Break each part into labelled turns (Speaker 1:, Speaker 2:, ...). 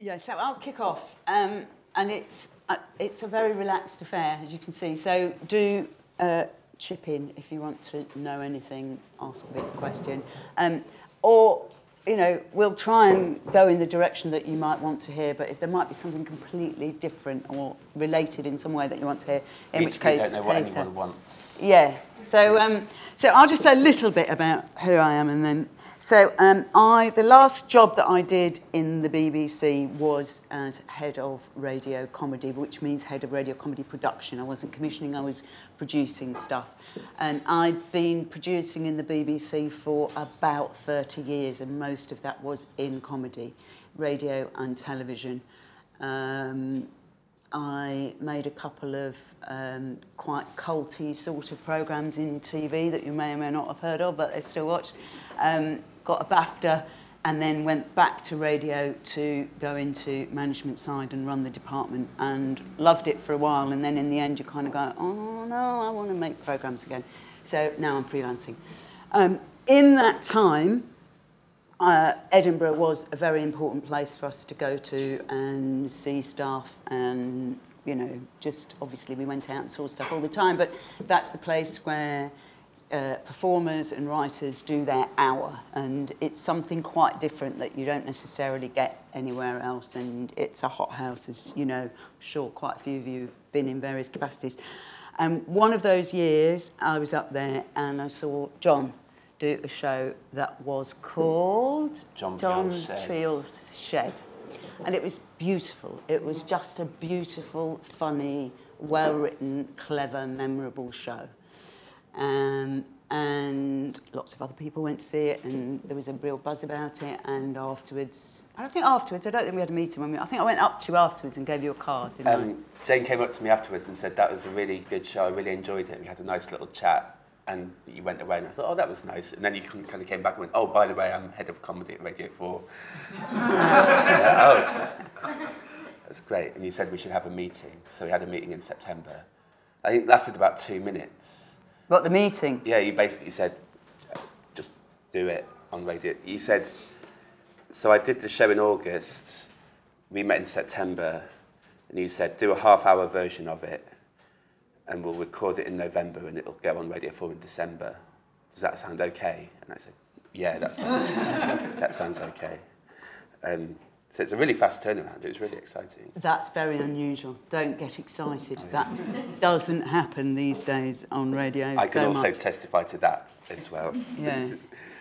Speaker 1: Yeah, so I'll kick off. Um, and it's, uh, it's a very relaxed affair, as you can see. So do uh, chip in if you want to know anything, ask a big question. Um, or, you know, we'll try and go in the direction that you might want to hear, but if there might be something completely different or related in some way that you want to hear, in
Speaker 2: we,
Speaker 1: which
Speaker 2: we case... don't know what anyone
Speaker 1: so.
Speaker 2: wants.
Speaker 1: Yeah, so, um, so I'll just say a little bit about who I am and then So um, I, the last job that I did in the BBC was as head of radio comedy, which means head of radio comedy production. I wasn't commissioning, I was producing stuff. And I'd been producing in the BBC for about 30 years, and most of that was in comedy, radio and television. Um, I made a couple of um, quite culty sort of programs in TV that you may or may not have heard of, but they still watch. Um, got a BAFTA and then went back to radio to go into management side and run the department and loved it for a while. And then in the end, you kind of go, oh no, I want to make programs again. So now I'm freelancing. Um, in that time, uh, Edinburgh was a very important place for us to go to and see stuff and, you know, just obviously we went out and saw stuff all the time, but that's the place where uh, performers and writers do their hour. And it's something quite different that you don't necessarily get anywhere else. And it's a hothouse as you know I'm sure quite a few of you have been in various capacities. And um, one of those years I was up there and I saw John. Do a show that was called
Speaker 2: John
Speaker 1: John
Speaker 2: Shed.
Speaker 1: And it was beautiful. It was just a beautiful, funny, well written, clever, memorable show. Um, and lots of other people went to see it, and there was a real buzz about it. And afterwards, I think afterwards, I don't think we had a meeting. When we, I think I went up to you afterwards and gave you a card, didn't I?
Speaker 2: Um, Jane came up to me afterwards and said that was a really good show. I really enjoyed it. We had a nice little chat, and you went away, and I thought, oh, that was nice. And then you kind of came back and went, oh, by the way, I'm head of comedy at Radio Four. Yeah, oh, that's great. And you said we should have a meeting, so we had a meeting in September. I think it lasted about two minutes.
Speaker 1: What, the meeting?
Speaker 2: Yeah, you basically said, just do it on radio. You said, so I did the show in August. We met in September, and you said, do a half-hour version of it, and we'll record it in November, and it'll go on Radio 4 in December. Does that sound okay? And I said, yeah, that sounds, that sounds okay. Um, so it's a really fast turnaround. It was really exciting.
Speaker 1: That's very unusual. Don't get excited. That doesn't happen these days on radio
Speaker 2: I can
Speaker 1: so
Speaker 2: also
Speaker 1: much.
Speaker 2: testify to that as well.
Speaker 1: Yeah.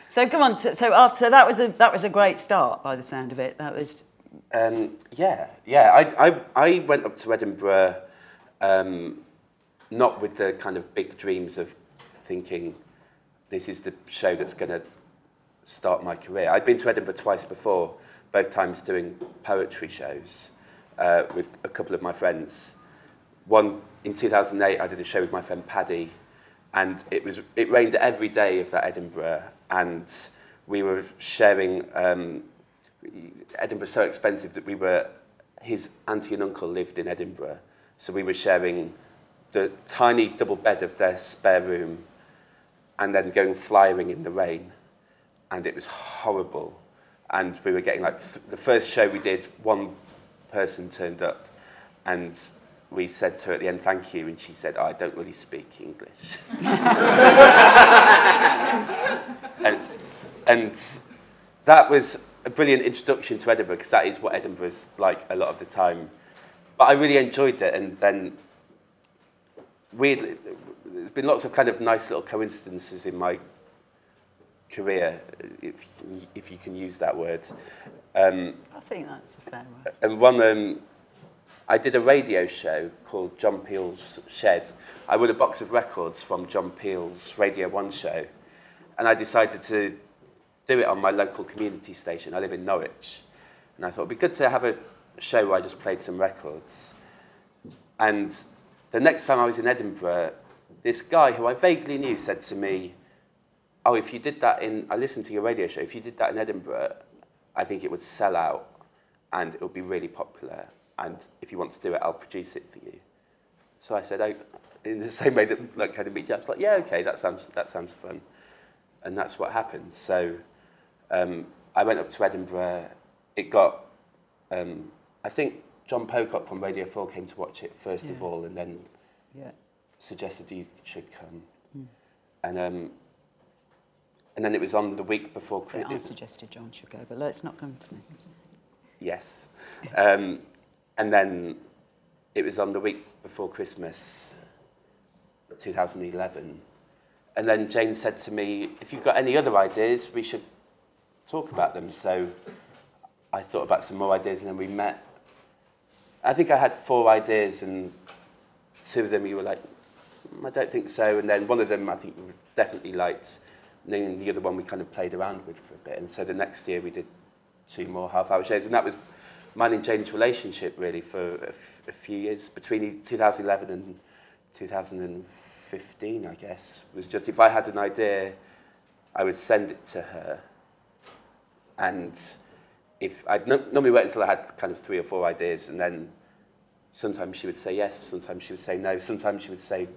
Speaker 1: So come on. t- So after that was a that was a great start by the sound of it. That was
Speaker 2: Um, yeah, yeah. I, I, I went up to Edinburgh um, not with the kind of big dreams of thinking this is the show that's going to start my career. I'd been to Edinburgh twice before, both times doing poetry shows uh, with a couple of my friends. One in 2008, I did a show with my friend Paddy, and it was it rained every day of that Edinburgh, and we were sharing. Um, so expensive that we were, his auntie and uncle lived in Edinburgh, so we were sharing the tiny double bed of their spare room and then going flying in the rain. And it was horrible. And we were getting like, th- the first show we did, one person turned up and we said to her at the end, thank you. And she said, oh, I don't really speak English. and, and that was a brilliant introduction to Edinburgh because that is what Edinburgh's like a lot of the time. But I really enjoyed it, and then weirdly, there's been lots of kind of nice little coincidences in my career, if if you can use that word. Um,
Speaker 1: I think that's a fair word.
Speaker 2: and one, um, I did a radio show called John Peel's Shed. I won a box of records from John Peel's Radio 1 show, and I decided to do it on my local community station. I live in Norwich, and I thought it'd be good to have a show where I just played some records. And the next time I was in Edinburgh, this guy who I vaguely knew said to me, Oh, if you did that in, I listened to your radio show, if you did that in Edinburgh, I think it would sell out and it would be really popular. And if you want to do it, I'll produce it for you. So I said, oh, in the same way that like had a meet, was like, yeah, okay, that sounds that sounds fun, and that's what happened. So um, I went up to Edinburgh. It got um, I think John Pocock from Radio 4 came to watch it first of all and then
Speaker 1: Yeah.
Speaker 2: suggested you should come. And, um, and then it was on the week before Christmas.
Speaker 1: I suggested John should go, but let's not come to me.
Speaker 2: Yes. Um, and then it was on the week before Christmas, 2011. And then Jane said to me, if you've got any other ideas, we should talk about them. So I thought about some more ideas and then we met. I think I had four ideas and two of them you were like, mm, I don't think so. And then one of them I think you definitely liked. And then the other one we kind of played around with for a bit. And so the next year we did two more half-hour shows. And that was mine and Jane's relationship really for a, a few years between 2011 and 2015, I guess. Was just if I had an idea, I would send it to her. And if I'd no, normally wait until I had kind of three or four ideas, and then sometimes she would say yes, sometimes she would say no, sometimes she would say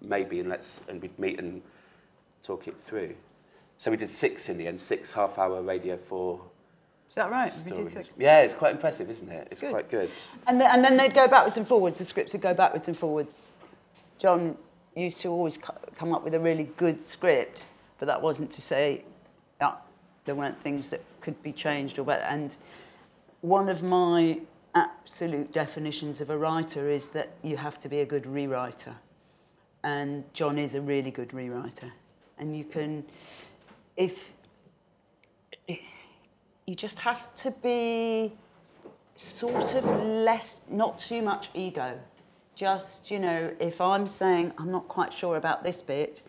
Speaker 2: maybe, and let's and we'd meet and talk it through. So we did six in the end, six half-hour Radio 4
Speaker 1: Is that right? We did six.
Speaker 2: Yeah, it's quite impressive, isn't it? It's,
Speaker 1: good.
Speaker 2: quite good.
Speaker 1: And, then, and then they'd go backwards and forwards. The scripts would go backwards and forwards. John used to always co- come up with a really good script, but that wasn't to say that there weren't things that could be changed or better. And one of my absolute definitions of a writer is that you have to be a good rewriter. And John is a really good rewriter. And you can, if you just have to be sort of less, not too much ego. Just, you know, if I'm saying I'm not quite sure about this bit,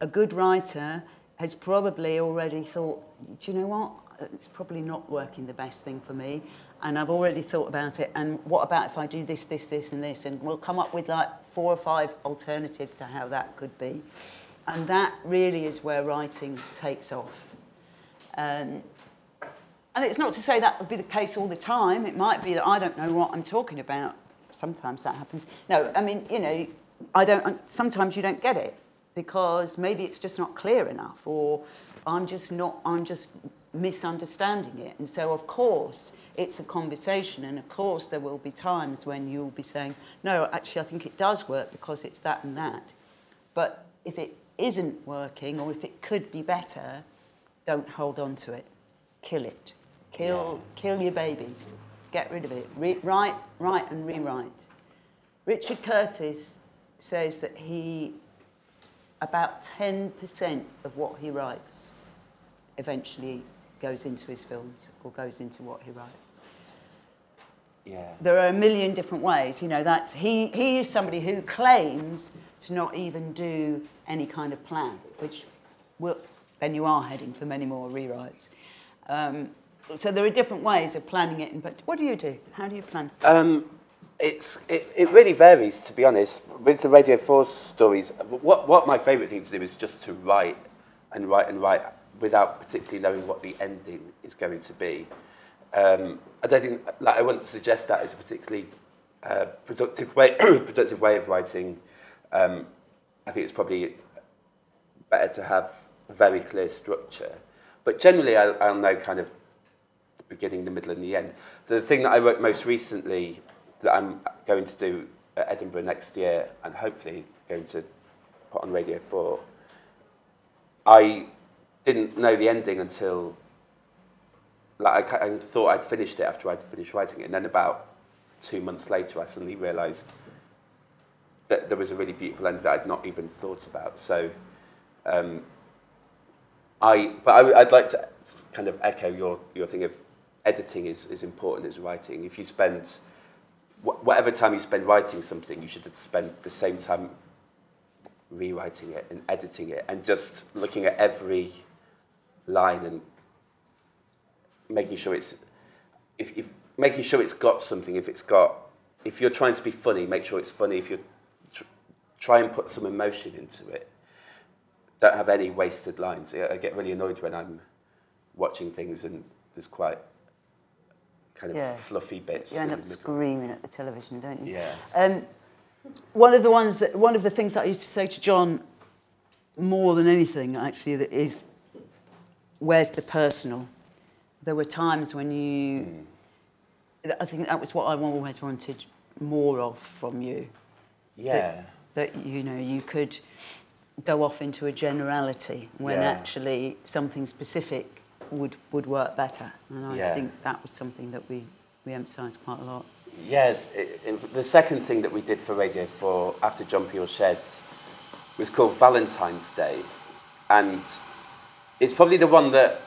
Speaker 1: a good writer has probably already thought, do you know what? It's probably not working the best thing for me. And I've already thought about it. And what about if I do this, this, this, and this? And we'll come up with like four or five alternatives to how that could be. And that really is where writing takes off. Um, and it's not to say that will be the case all the time. It might be that I don't know what I'm talking about. Sometimes that happens. No, I mean, you know, I don't. Sometimes you don't get it because maybe it's just not clear enough, or I'm just not. I'm just misunderstanding it. And so, of course, it's a conversation, and of course, there will be times when you'll be saying, "No, actually, I think it does work because it's that and that." But if it isn't working, or if it could be better, don't hold on to it. Kill it. Kill, kill your babies. Get rid of it. Re- write, write, and rewrite. Richard Curtis says that he, about 10% of what he writes eventually goes into his films or goes into what he writes.
Speaker 2: Yeah.
Speaker 1: There are a million different ways. You know, that's he, he is somebody who claims to not even do any kind of plan, which will, then you are heading for many more rewrites. Um, so there are different ways of planning it. But what do you do? How do you plan? stuff?
Speaker 2: Um, it's, it, it really varies, to be honest. With the Radio 4 stories, what, what my favourite thing to do is just to write and write and write without particularly knowing what the ending is going to be. Um, I don't think, like, I wouldn't suggest that is a particularly uh, productive, way, productive way of writing. Um, I think it's probably better to have a very clear structure. But generally, I'll, I'll know kind of the beginning, the middle, and the end. The thing that I wrote most recently that I'm going to do at Edinburgh next year, and hopefully going to put on Radio 4, I didn't know the ending until like I, I thought I'd finished it after I'd finished writing it, and then about two months later, I suddenly realised that there was a really beautiful end that I'd not even thought about. So, um, I but I, would- I'd like to kind of echo your your thing of editing is is important as writing. If you spend wh- whatever time you spend writing something, you should spend the same time rewriting it and editing it, and just looking at every line and making sure it's if, if making sure it's got something. If it's got if you're trying to be funny, make sure it's funny. If you tr- try and put some emotion into it, don't have any wasted lines. I get really annoyed when I'm watching things and there's quite kind of
Speaker 1: Yeah.
Speaker 2: fluffy bits.
Speaker 1: You end up screaming at the television, don't you?
Speaker 2: Yeah.
Speaker 1: Um, one of the ones that one of the things that I used to say to John more than anything actually that is where's the personal? There were times when you I think that was what I always wanted more of from you.
Speaker 2: Yeah.
Speaker 1: That, that you know you could go off into a generality when
Speaker 2: Yeah.
Speaker 1: actually something specific would would work better. And I
Speaker 2: Yeah.
Speaker 1: think that was something that we we emphasised quite a lot.
Speaker 2: Yeah, it, it, the second thing that we did for Radio 4 after John Peel Sheds was called Valentine's Day. And it's probably the one that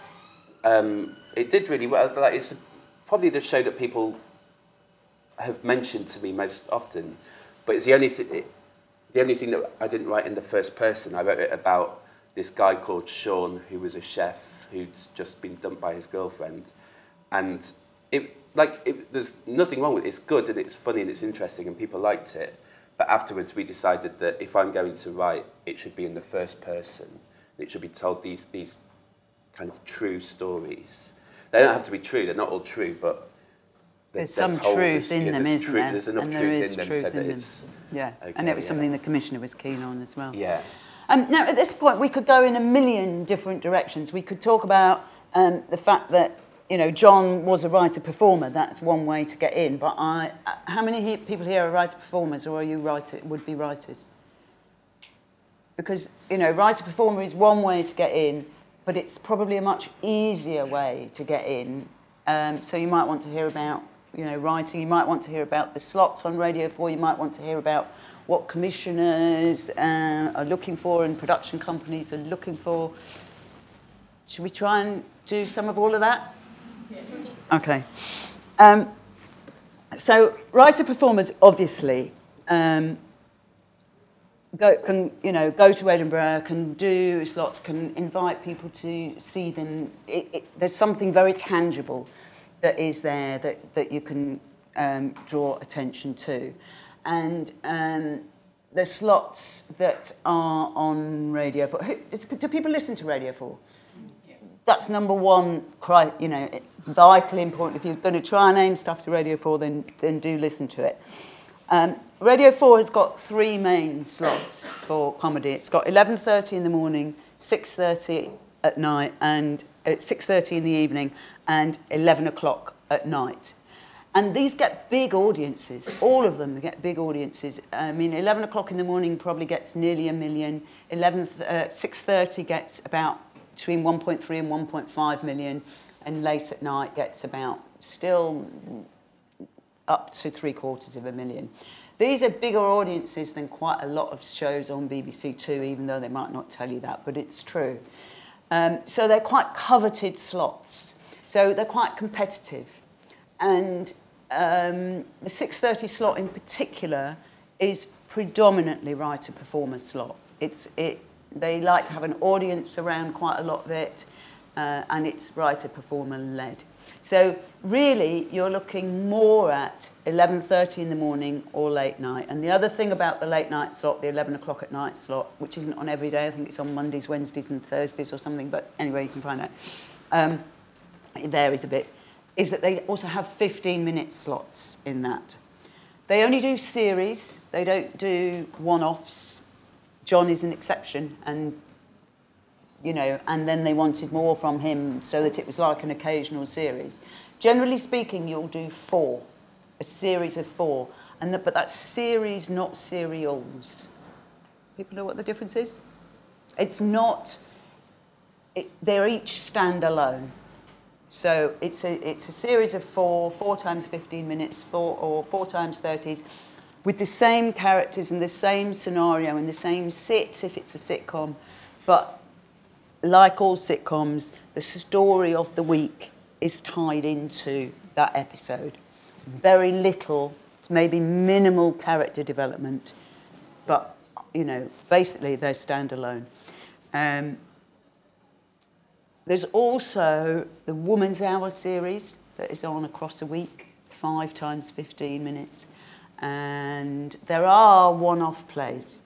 Speaker 2: um, it did really well. Like it's probably the show that people have mentioned to me most often. But it's the only, th- it, the only thing that I didn't write in the first person. I wrote it about this guy called Sean who was a chef who'd just been dumped by his girlfriend. And it, like, it, there's nothing wrong with it. It's good and it's funny and it's interesting and people liked it. But afterwards, we decided that if I'm going to write, it should be in the first person. It should be told these, these kind of true stories. They don't have to be true, they're not all true, but
Speaker 1: There's some truth
Speaker 2: as-
Speaker 1: in
Speaker 2: yeah,
Speaker 1: them, isn't
Speaker 2: truth-
Speaker 1: there?
Speaker 2: There's enough
Speaker 1: and there
Speaker 2: truth
Speaker 1: is
Speaker 2: in them
Speaker 1: truth
Speaker 2: so
Speaker 1: in them. Yeah,
Speaker 2: okay,
Speaker 1: and it was
Speaker 2: yeah.
Speaker 1: something the commissioner was keen on as well.
Speaker 2: Yeah.
Speaker 1: Um, now, at this point, we could go in a million different directions. We could talk about um, the fact that you know John was a writer performer. That's one way to get in. But I, uh, how many he, people here are writer performers, or are you writer would be writers? Because you know, writer performer is one way to get in, but it's probably a much easier way to get in. Um, so you might want to hear about you know writing. You might want to hear about the slots on Radio 4. You might want to hear about what commissioners uh, are looking for and production companies are looking for. Should we try and do some of all of that? Okay. Um, so writer performers obviously um, go, can you know go to Edinburgh, can do slots, can invite people to see them. It, it, there's something very tangible that is there that, that you can um, draw attention to, and um, the slots that are on Radio Four. Who, is- do people listen to Radio Four? That's number one. Cri- you know, vitally important. If you're going to try and aim stuff to Radio Four, then then do listen to it. Um, Radio 4 has got three main slots for comedy. It's got 11.30 in the morning, 6.30 at night, and at 6.30 in the evening, and 11 o'clock at night. And these get big audiences. All of them get big audiences. I mean, 11 o'clock in the morning probably gets nearly a million. 11, uh, 6.30 gets about between 1.3 and 1.5 million. And late at night gets about still up to three quarters of a million. These are bigger audiences than quite a lot of shows on BBC Two, even though they might not tell you that, but it's true. Um, so they're quite coveted slots. So they're quite competitive. And um, the 6.30 slot in particular is predominantly writer-performer slot. It's, it, they like to have an audience around quite a lot of it, uh, and it's writer-performer led. So really, you're looking more at 11.30 in the morning or late night. And the other thing about the late night slot, the 11 o'clock at night slot, which isn't on every day, I think it's on Mondays, Wednesdays and Thursdays or something, but anyway, you can find out. Um, it varies a bit, is that they also have 15 minute slots in that. They only do series, they don't do one offs. John is an exception, and you know, and then they wanted more from him so that it was like an occasional series. Generally speaking, you'll do four, a series of four, and that, but that's series, not serials. People know what the difference is? It's not, it, they're each standalone. So it's a, it's a series of four, four times 15 minutes, four, or four times 30s, with the same characters and the same scenario and the same sit if it's a sitcom, but like all sitcoms, the story of the week is tied into that episode. Very little, maybe minimal character development, but you know, basically they're standalone. Um, there's also the Woman's Hour series that is on across a week, five times 15 minutes. And there are one off plays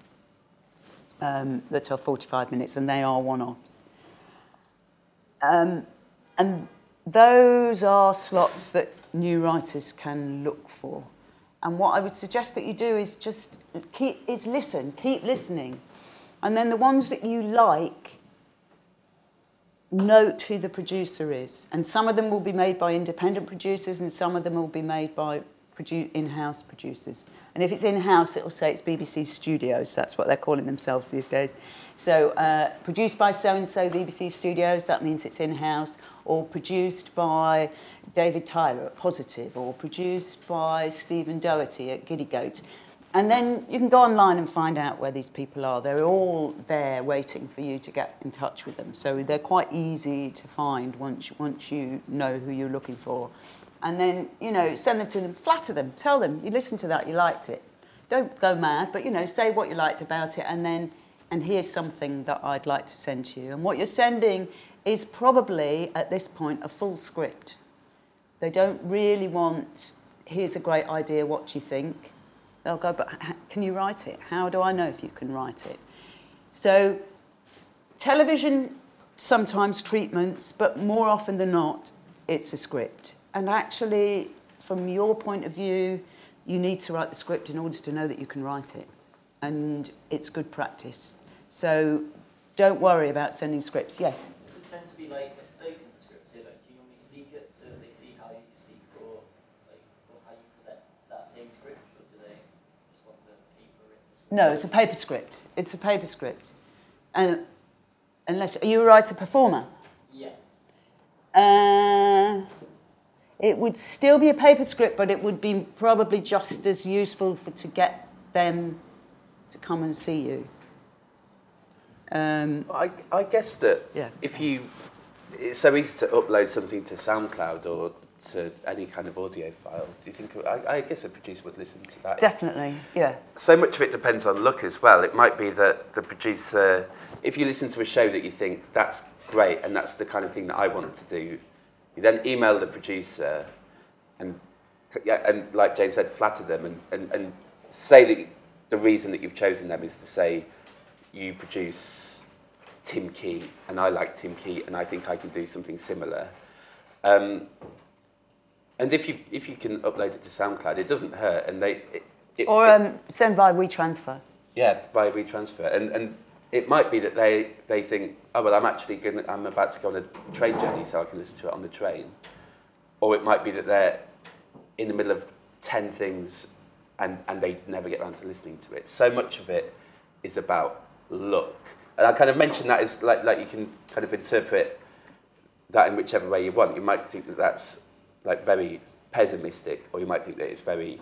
Speaker 1: um, that are 45 minutes, and they are one offs. Um, and those are slots that new writers can look for. And what I would suggest that you do is just keep is listen, keep listening. And then the ones that you like, note who the producer is. And some of them will be made by independent producers and some of them will be made by produ in-house producers. And if it's in-house, it'll say it's BBC Studios. That's what they're calling themselves these days. So uh, produced by so-and-so BBC Studios, that means it's in-house. Or produced by David Tyler at Positive. Or produced by Stephen Doherty at Giddy Goat. And then you can go online and find out where these people are. They're all there waiting for you to get in touch with them. So they're quite easy to find once, once you know who you're looking for. And then, you know, send them to them, flatter them, tell them you listened to that, you liked it. Don't go mad, but, you know, say what you liked about it and then, and here's something that I'd like to send to you. And what you're sending is probably, at this point, a full script. They don't really want, here's a great idea, what do you think? They'll go, but can you write it? How do I know if you can write it? So, television sometimes treatments, but more often than not, it's a script. And actually, from your point of view, you need to write the script in order to know that you can write it. And it's good practice. So, don't worry about sending scripts. Yes?
Speaker 3: It tend to be like a spoken script, so like, do you normally speak it so that they see how you speak or, like, or how you present that same script, or do they just want the paper written script?
Speaker 1: No, it's a paper script. It's a paper script. And unless are you a writer performer?
Speaker 3: Yeah.
Speaker 1: Uh, it would still be a paper script, but it would be probably just as useful for to get them to come and see you. Um,
Speaker 2: I, I guess that
Speaker 1: Yeah.
Speaker 2: if you, it's so easy to upload something to SoundCloud or to any kind of audio file. Do you think? I, I guess a producer would listen to that.
Speaker 1: definitely, yeah.
Speaker 2: so much of it depends on look as well. It might be that the producer, if you listen to a show that you think that's great and that's the kind of thing that I want to do, you then email the producer and, yeah, and like Jane said, flatter them and, and, and say that the reason that you've chosen them is to say you produce Tim Key and I like Tim Key and I think I can do something similar. Um, and if you, if you can upload it to SoundCloud, it doesn't hurt. And they, it, it,
Speaker 1: Or
Speaker 2: it-
Speaker 1: um, send via WeTransfer.
Speaker 2: yeah, via WeTransfer. And, and it might be that they, they think, oh, well, I'm actually going I'm about to go on a train journey, so I can listen to it on the train. Or it might be that they're in the middle of 10 things and, and they never get around to listening to it. So much of it is about luck. And I kind of mentioned that as like, like you can kind of interpret that in whichever way you want. You might think that that's like very pessimistic, or you might think that it's very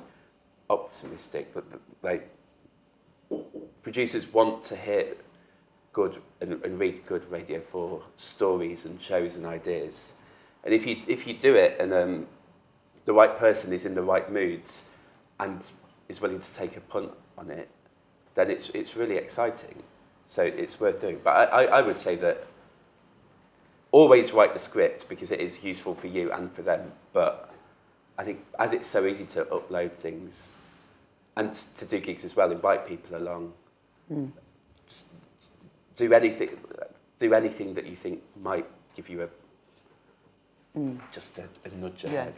Speaker 2: optimistic. That, like producers want to hear good and, and read good Radio 4 stories and shows and ideas. And if you, if you do it and um, the right person is in the right mood and is willing to take a punt on it, then it's, it's really exciting. So it's worth doing. But I, I, I would say that always write the script because it is useful for you and for them. But I think as it's so easy to upload things and to do gigs as well, invite people along. Just Do anything, do anything that you think might give you a just a, a nudge
Speaker 1: Yeah.
Speaker 2: ahead.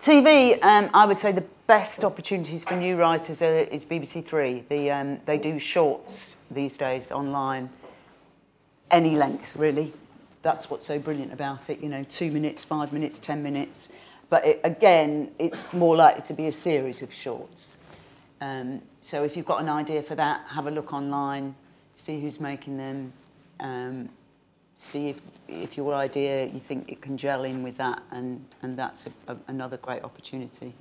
Speaker 1: TV, um, I would say the best opportunities for new writers are, is BBC Three. The, um, they do shorts these days online, any length really. That's what's so brilliant about it. You know, two minutes, five minutes, ten minutes. But it, again, it's more likely to be a series of shorts. Um, so if you've got an idea for that, have a look online, see who's making them, um, see if, if your idea you think it can gel in with that, and, and that's a, a, another great opportunity.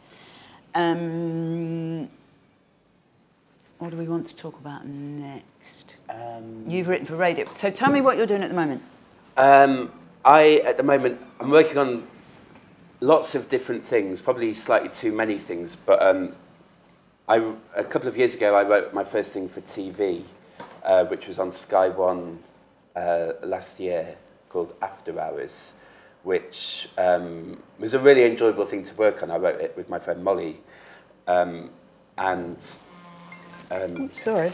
Speaker 1: Um, what do we want to talk about next?
Speaker 2: Um,
Speaker 1: You've written for radio. So tell me what you're doing at the moment.
Speaker 2: Um, I, at the moment, I'm working on lots of different things, probably slightly too many things, but um, I, a couple of years ago I wrote my first thing for TV, uh, which was on Sky One uh, last year, called After Hours, which um, was a really enjoyable thing to work on. I wrote it with my friend Molly, um, and um,
Speaker 1: Sorry.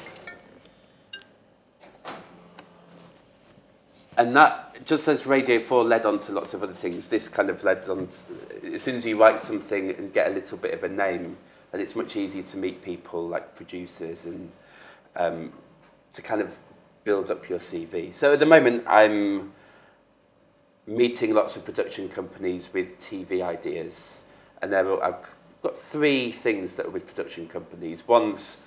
Speaker 2: And that, just as Radio 4 led on to lots of other things, this kind of led on, to, as soon as you write something and get a little bit of a name, and it's much easier to meet people like producers and um, to kind of build up your CV. So at the moment, I'm meeting lots of production companies with TV ideas. And there are, I've got three things that are with production companies. One's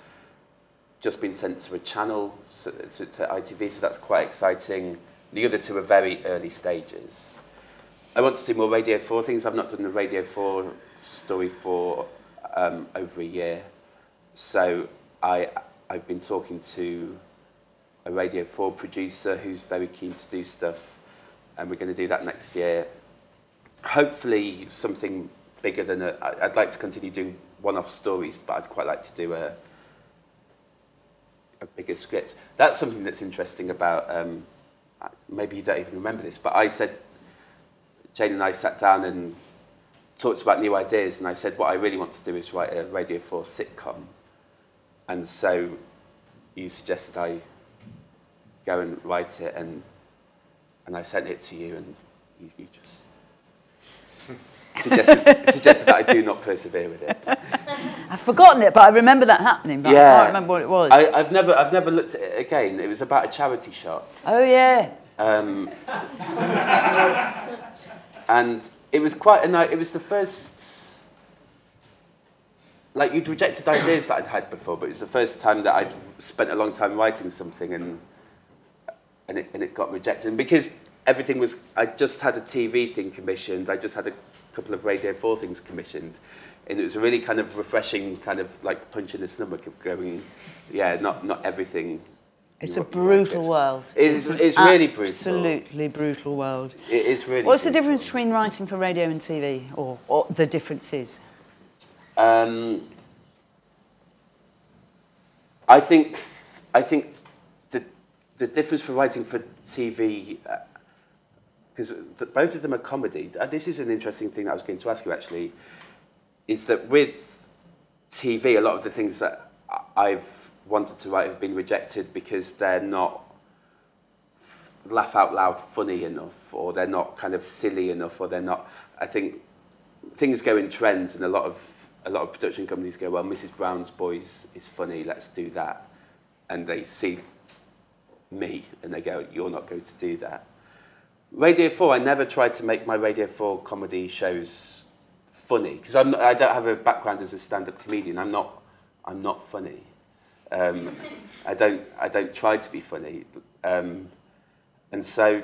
Speaker 2: just been sent to a channel, so, to, to ITV, so that's quite exciting. The other two are very early stages. I want to do more Radio 4 things. I've not done a Radio 4 story for um, over a year. So I, I've been talking to a Radio 4 producer who's very keen to do stuff, and we're going to do that next year. Hopefully, something bigger than a. I'd like to continue doing one-off stories, but I'd quite like to do a a bigger script. That's something that's interesting about. Um, maybe you don't even remember this, but I said Jane and I sat down and talked about new ideas, and I said what I really want to do is write a Radio 4 sitcom. And so you suggested I go and write it, and and I sent it to you, and you, you just suggested, suggested that I do not persevere with it.
Speaker 1: I've forgotten it, but I remember that happening, but I can't remember what it was.
Speaker 2: I, I've never I've never looked at it again. It was about a charity shot.
Speaker 1: oh, yeah.
Speaker 2: Um, and it was quite a night. It was the first, like you'd rejected ideas that I'd had before, but it was the first time that I'd spent a long time writing something and and it, and it got rejected. And because everything was, I just had a TV thing commissioned. I just had a couple of Radio 4 things commissioned. And it was a really kind of refreshing, kind of like punch in the stomach of going, yeah, not, not everything.
Speaker 1: It's a
Speaker 2: want- you want
Speaker 1: brutal world.
Speaker 2: It's, it's really brutal.
Speaker 1: Absolutely brutal world.
Speaker 2: It is really
Speaker 1: What's the difference between writing for radio and TV, or, or the differences?
Speaker 2: Um, I think I think the the difference for writing for TV because both of them are comedy. Uh, this is an interesting thing that I was going to ask you actually. Is that with TV, a lot of the things that I've wanted to write have been rejected because they're not laugh out loud funny enough, or they're not kind of silly enough, or they're not. I think things go in trends, and a lot of a lot of production companies go, well, Mrs. Brown's Boys is funny, let's do that, and they see me and they go, you're not going to do that. Radio 4, I never tried to make my Radio 4 comedy shows funny because I'm I don't have a background as a stand-up comedian. I'm not I'm not funny. Um, I don't I don't try to be funny, um, and so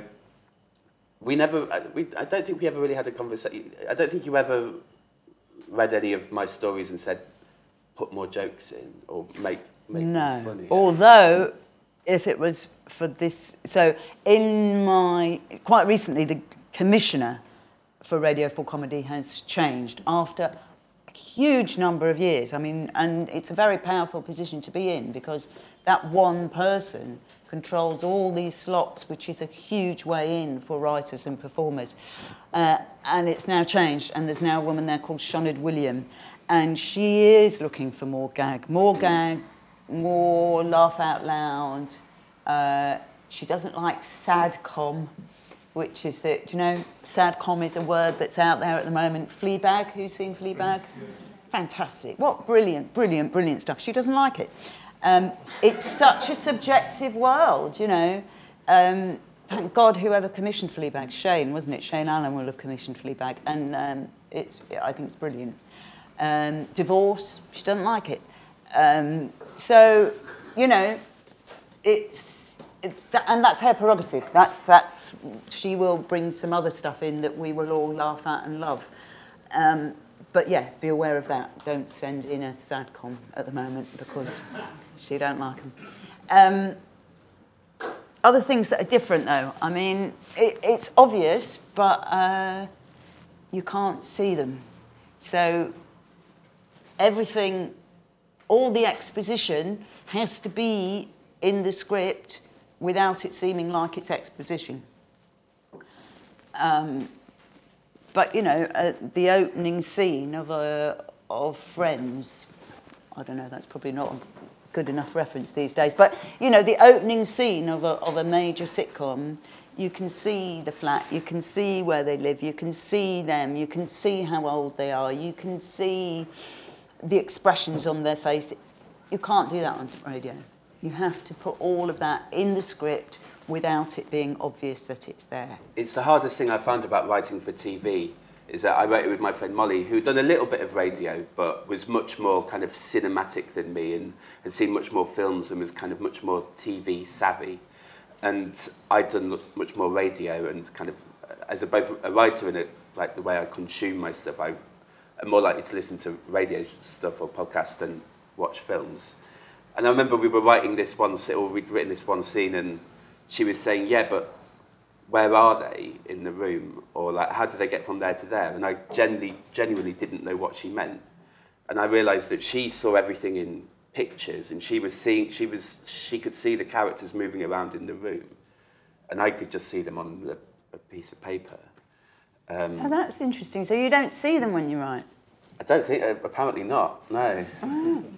Speaker 2: we never. I- We, I don't think we ever really had a conversation. I don't think you ever read any of my stories and said, put more jokes in or make make
Speaker 1: no.
Speaker 2: funny.
Speaker 1: Although, if it was for this, so in my quite recently, the commissioner for Radio 4 Comedy has changed after huge number of years. I mean, and it's a very powerful position to be in because that one person controls all these slots, which is a huge way in for writers and performers. Uh, and it's now changed, and there's now a woman there called Sioned Wiliam, and she is looking for more gag, more gag, more laugh out loud. Uh, she doesn't like sadcom, which is that, you know, sadcom is a word that's out there at the moment. Fleabag, who's seen Fleabag? Fantastic. What brilliant, brilliant, brilliant stuff. She doesn't like it. Um, it's such a subjective world, you know. Um, thank God whoever commissioned Fleabag, Shane, wasn't it? Shane Allen will have commissioned Fleabag, and um, it's, I think it's brilliant. Um, divorce, she doesn't like it. Um, so, you know, it's it, th- and that's her prerogative. That's that's she will bring some other stuff in that we will all laugh at and love. Um, but yeah, be aware of that. Don't send in a sadcom at the moment because she don't like them. Um, other things that are different though. I mean, it, it's obvious, but uh, you can't see them. So everything, all the exposition has to be in the script without it seeming like it's exposition. Um, but you know, uh, the opening scene of a of Friends, I don't know. That's probably not a good enough reference these days. But you know, the opening scene of a of a major sitcom, you can see the flat, you can see where they live, you can see them, you can see how old they are, you can see the expressions on their face. You can't do that on radio. You have to put all of that in the script without it being obvious that it's there.
Speaker 2: It's the hardest thing I found about writing for TV is that I wrote it with my friend Molly, who'd done a little bit of radio, but was much more kind of cinematic than me and had seen much more films and was kind of much more TV savvy. And I'd done much more radio and kind of, as a, both a writer and a, like the way I consume my stuff, I, I'm more likely to listen to radio stuff or podcasts than watch films. And I remember we were writing this one, or we'd written this one scene, and she was saying, "Yeah, but where are they in the room, or like how do they get from there to there?" And I genuinely, genuinely didn't know what she meant. And I realised that she saw everything in pictures, and she was seeing, she was, she could see the characters moving around in the room, and I could just see them on a, a piece of paper. Um,
Speaker 1: Oh, that's interesting. So you don't see them when you write?
Speaker 2: I don't think, uh, apparently not. No.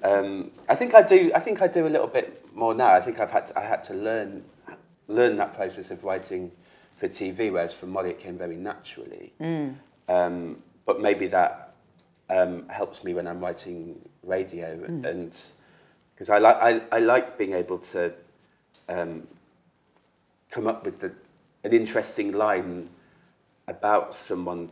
Speaker 2: Um, I think I do. I think I do a little bit more now. I think I've had to, I had to learn learn that process of writing for TV, whereas for Molly it came very naturally. Um, but maybe that um, helps me when I'm writing radio, and because I like I, I like being able to um, come up with the, an interesting line about someone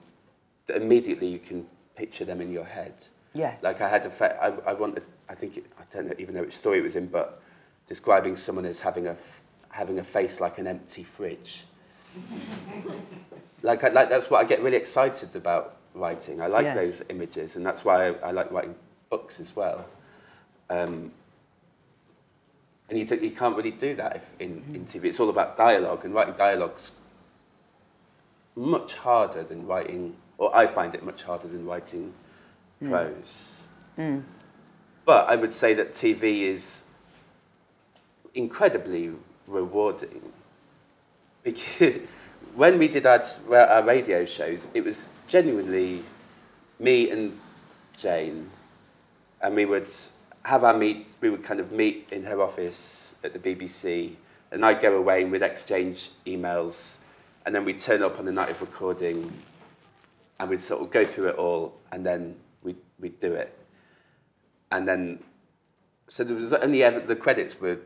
Speaker 2: that immediately you can picture them in your head.
Speaker 1: Yeah.
Speaker 2: Like I had a, fa- I, I wanted, I think, it, I don't know, even know which story it was in, but describing someone as having a, f- having a face like an empty fridge. like, I, like that's what I get really excited about writing. I like
Speaker 1: Yes.
Speaker 2: those images, and that's why I, I like writing books as well. Um, and you, do, you can't really do that if in, in TV. It's all about dialogue, and writing dialogue's much harder than writing, or I find it much harder than writing hmm. prose. Hmm. But I would say that TV is incredibly rewarding. Because when we did our, our radio shows, it was genuinely me and Jane, and we would have our meet. We would kind of meet in her office at the BBC, and I'd go away and we'd exchange emails, and then we'd turn up on the night of recording, and we'd sort of go through it all, and then we'd we'd do it, and then so there was only ever the credits were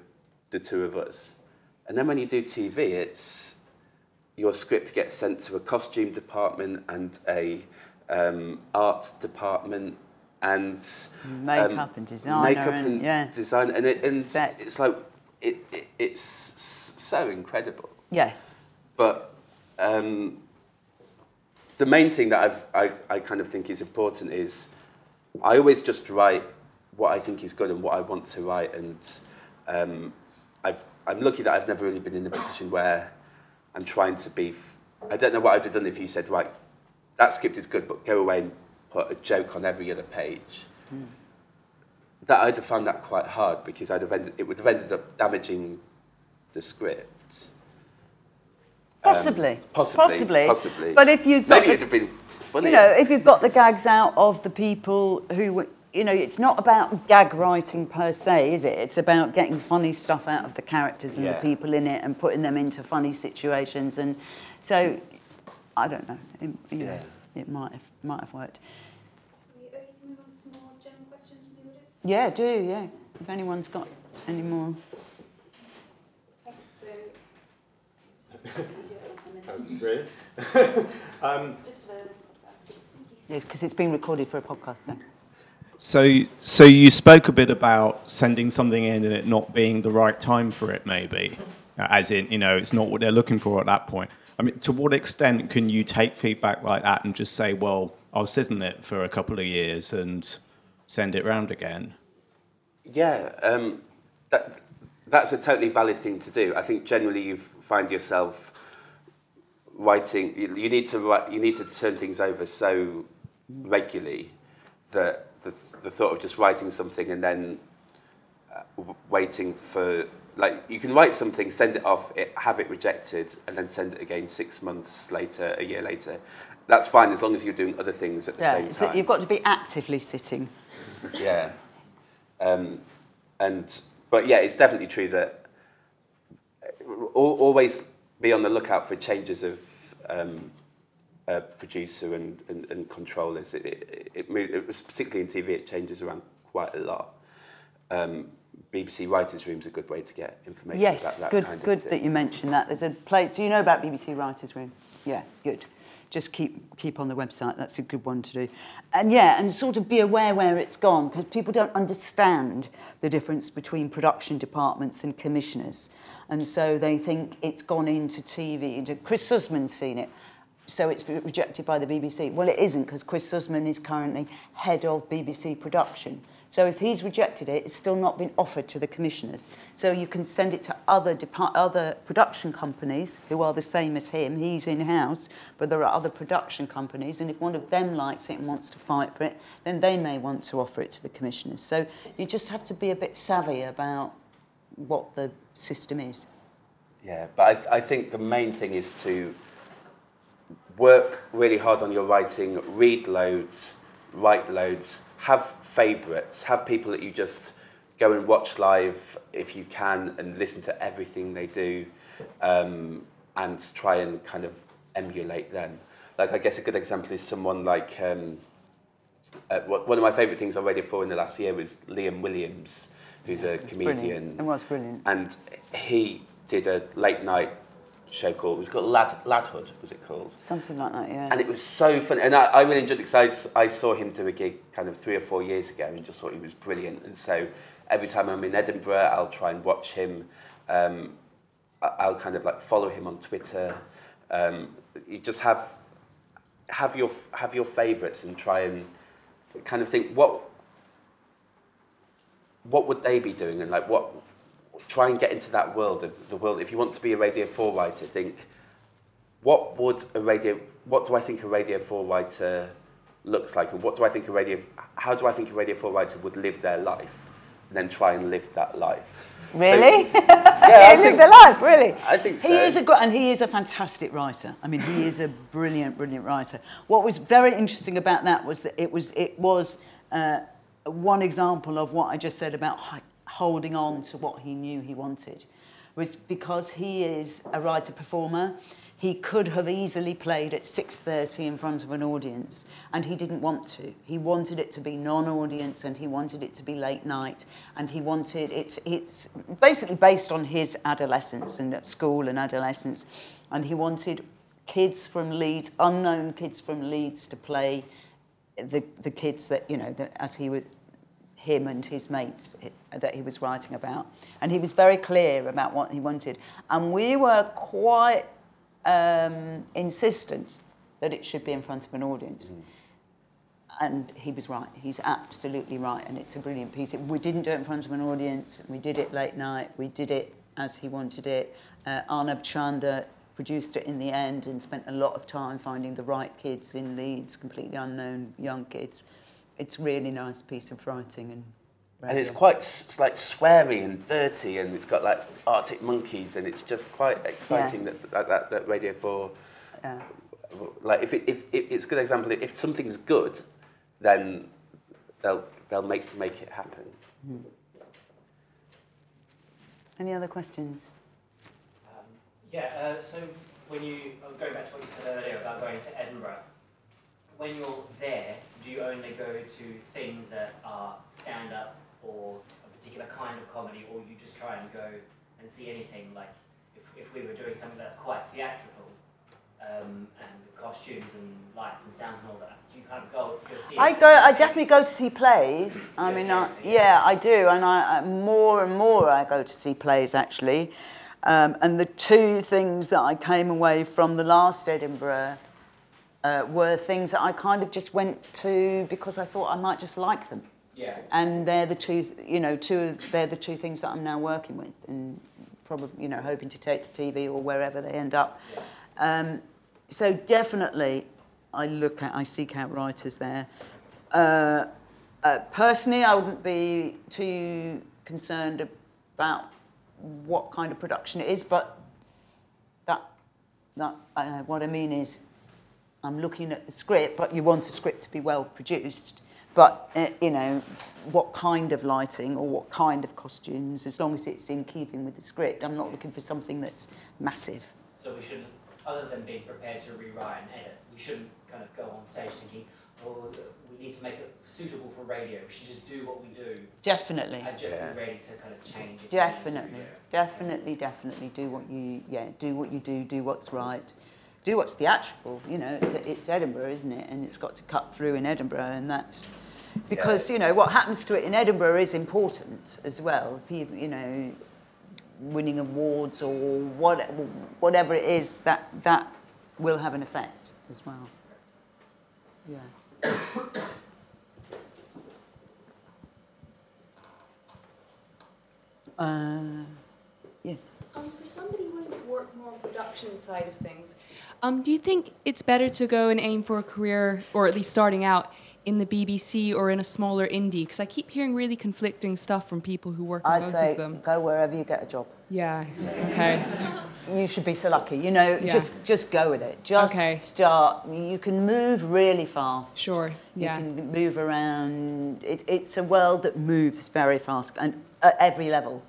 Speaker 2: the two of us, and then when you do TV, it's your script gets sent to a costume department and a um, art department and
Speaker 1: Makeup and designer
Speaker 2: makeup
Speaker 1: and-
Speaker 2: and
Speaker 1: yeah.
Speaker 2: design and, it, and
Speaker 1: Set.
Speaker 2: it's like it, it, it's so incredible
Speaker 1: Yes.
Speaker 2: but um, the main thing that I've, I, I kind of think is important is I always just write what I think is good and what I want to write. And um, I've, I'm lucky that I've never really been in a position where I'm trying to be. I don't know what I'd have done if you said, right, that script is good, but go away and put a joke on every other page. That I'd have found that quite hard because I'd have ended, it would have ended up damaging the script. Um,
Speaker 1: Possibly.
Speaker 2: possibly,
Speaker 1: Possibly.
Speaker 2: possibly.
Speaker 1: But if you've got
Speaker 2: Maybe
Speaker 1: the-
Speaker 2: it'd have been funny.
Speaker 1: you know, if you've got the gags out of the people who, you know, it's not about gag writing per se, is it? It's about getting funny stuff out of the characters and
Speaker 2: Yeah.
Speaker 1: the people in it and putting them into funny situations. And so, I don't know, it, you know,
Speaker 2: Yeah.
Speaker 1: it might have, might have worked.
Speaker 4: Are we okay to move on to some more general questions from the audience?
Speaker 1: Yeah, do, yeah. If anyone's got any more.
Speaker 4: So. Just do it and then-
Speaker 5: That's great. um,
Speaker 4: Just for the podcast. Thank you.
Speaker 1: Yes, because it's been recorded for a podcast, so.
Speaker 5: so, so you spoke a bit about sending something in and it not being the right time for it, maybe, Uh, as in, you know, it's not what they're looking for at that point. I mean, to what extent can you take feedback like that and just say, well, I'll sit on it for a couple of years and send it round again?
Speaker 2: Yeah, um, that, that's a totally valid thing to do. I think generally you find yourself writing. You, need to write. You need to turn things over so regularly that the, the thought of just writing something and then uh, w- waiting for like you can write something, send it off, it, have it rejected, and then send it again six months later, a year later. That's fine as long as you're doing other things at the
Speaker 1: Yeah,
Speaker 2: same
Speaker 1: so
Speaker 2: time.
Speaker 1: you've got to be actively sitting.
Speaker 2: Yeah. Um, and but yeah, it's definitely true that uh, always be on the lookout for changes of um, uh, producer and, and, and controllers. It, it, it, it was particularly in TV, it changes around quite a lot. Um, BBC Writers' Room is a good way to get information
Speaker 1: Yes,
Speaker 2: about that
Speaker 1: good,
Speaker 2: kind of
Speaker 1: good
Speaker 2: thing.
Speaker 1: that you mentioned that. There's a place. Do you know about BBC Writers' Room? Yeah, good. Just keep keep on the website. That's a good one to do. And yeah, and sort of be aware where it's gone because people don't understand the difference between production departments and commissioners, And so they think it's gone into TV. Chris Sussman's seen it. So it's rejected by the BBC. Well, it isn't because Chris Sussman is currently head of BBC production. So if he's rejected it, it's still not been offered to the commissioners. So you can send it to other other production companies who are the same as him. He's in-house, but there are other production companies, and if one of them likes it and wants to fight for it, then they may want to offer it to the commissioners. So you just have to be a bit savvy about what the system is.
Speaker 2: Yeah, but I, th- I think the main thing is to work really hard on your writing, read loads, write loads, have favourites, have people that you just go and watch live if you can and listen to everything they do um, and try and kind of emulate them. Like, I guess a good example is someone like, um, uh, one of my favourite things I read it for in the last year was Liam Williams, who's a comedian.
Speaker 1: Brilliant. It was brilliant.
Speaker 2: And he did a late night show called, it was called Lad, Ladhood, was it called?
Speaker 1: Something like that, yeah.
Speaker 2: And it was so funny. And I, I really enjoyed it because I, I saw him do a gig kind of three or four years ago and just thought he was brilliant. And so every time I'm in Edinburgh, I'll try and watch him. Um, I'll kind of like follow him on Twitter. Um, you just have have your have your favourites and try and kind of think what what would they be doing and like what try and get into that world of the world if you want to be a radio 4 writer think what would a radio what do i think a radio 4 writer looks like and what do i think a radio how do i think a radio 4 writer would live their life and then try and live that life So-
Speaker 1: Really?
Speaker 2: yeah
Speaker 1: he lived a life, really.
Speaker 2: I think so.
Speaker 1: He is a gr- and he is a fantastic writer. I mean, he is a brilliant, brilliant writer. What was very interesting about that was that it was it was uh, one example of what I just said about holding on to what he knew he wanted was because he is a writer performer he could have easily played at 6:30 in front of an audience and he didn't want to. He wanted it to be non-audience and he wanted it to be late night and he wanted it's it's basically based on his adolescence and at school and adolescence and he wanted kids from Leeds unknown kids from Leeds to play the, the kids that, you know, that as he was, him and his mates eh, that he was writing about. And he was very clear about what he wanted. And we were quite um, insistent that it should be in front of an audience. Mm. And he was right. He's absolutely right. And it's a brilliant piece. We didn't do it in front of an audience. We did it late night. We did it as he wanted it. Uh, Arnab Chandra produced it in the end and spent a lot of time finding the right kids in Leeds, completely unknown young kids. It's a really nice piece of writing and
Speaker 2: and it's quite it's like sweary and dirty and it's got like arctic monkeys and it's just quite exciting that, that, that, that radio 4
Speaker 1: Yeah.
Speaker 2: like if, it, if, if it's a good example if something's good then they'll they'll make make it happen hmm.
Speaker 1: Any other questions?
Speaker 6: Yeah, uh, so when you, uh, going back to what you said earlier about going to Edinburgh, when you're there, do you only go to things that are stand up or a particular kind of comedy, or you just try and go and see anything? Like if, if we were doing something that's quite theatrical um, and with costumes and lights and sounds and all that, do you kind of go, go see
Speaker 1: I go. I definitely go to see plays. I mean,
Speaker 6: yeah,
Speaker 1: I,
Speaker 6: yeah.
Speaker 1: yeah, I do, and I, I more and more I go to see plays actually. Um, and the two things that I came away from the last Edinburgh uh, were things that I kind of just went to because I thought I might just like them.
Speaker 6: Yeah.
Speaker 1: And they're the two, you know, two. of- They're the two things that I'm now working with, and probably, you know, hoping to take to TV or wherever they end up. Um, so definitely, I look at, I seek out writers there. Uh, uh, personally, I wouldn't be too concerned about what kind of production it is, but that, that uh, what I mean is, I'm looking at the script, but you want a script to be well produced. But uh, you know, what kind of lighting or what kind of costumes, as long as it's in keeping with the script. I'm not looking for something that's massive.
Speaker 6: So we shouldn't, other than being prepared to rewrite and edit, we shouldn't kind of go on stage thinking, or we need to make it suitable for radio. We should just do what we do
Speaker 1: Definitely.
Speaker 6: and just
Speaker 2: Yeah.
Speaker 6: be ready to kind of change it.
Speaker 1: Definitely, definitely, definitely do what you yeah do what you do, do what's right, do what's theatrical. You know, it's, it's Edinburgh, isn't it? And it's got to cut through in Edinburgh, and that's because you know what happens to it in Edinburgh is important as well. People, you know, winning awards or what, whatever it is that that will have an effect as well. Yeah. Uh, yes.
Speaker 7: Um, for somebody wanting to work more on production side of things, um, do you think it's better to go and aim for a career, or at least starting out, in the BBC or in a smaller indie? Because I keep hearing really conflicting stuff from people who work in
Speaker 1: I'd
Speaker 7: both
Speaker 1: say
Speaker 7: of them.
Speaker 1: go wherever you get a job.
Speaker 7: Yeah. Okay.
Speaker 1: you should be so lucky. You know,
Speaker 7: yeah.
Speaker 1: just just go with it. Just
Speaker 7: okay.
Speaker 1: start. You can move really fast.
Speaker 7: Sure. Yeah.
Speaker 1: You can move around. It, it's a world that moves very fast and at every level.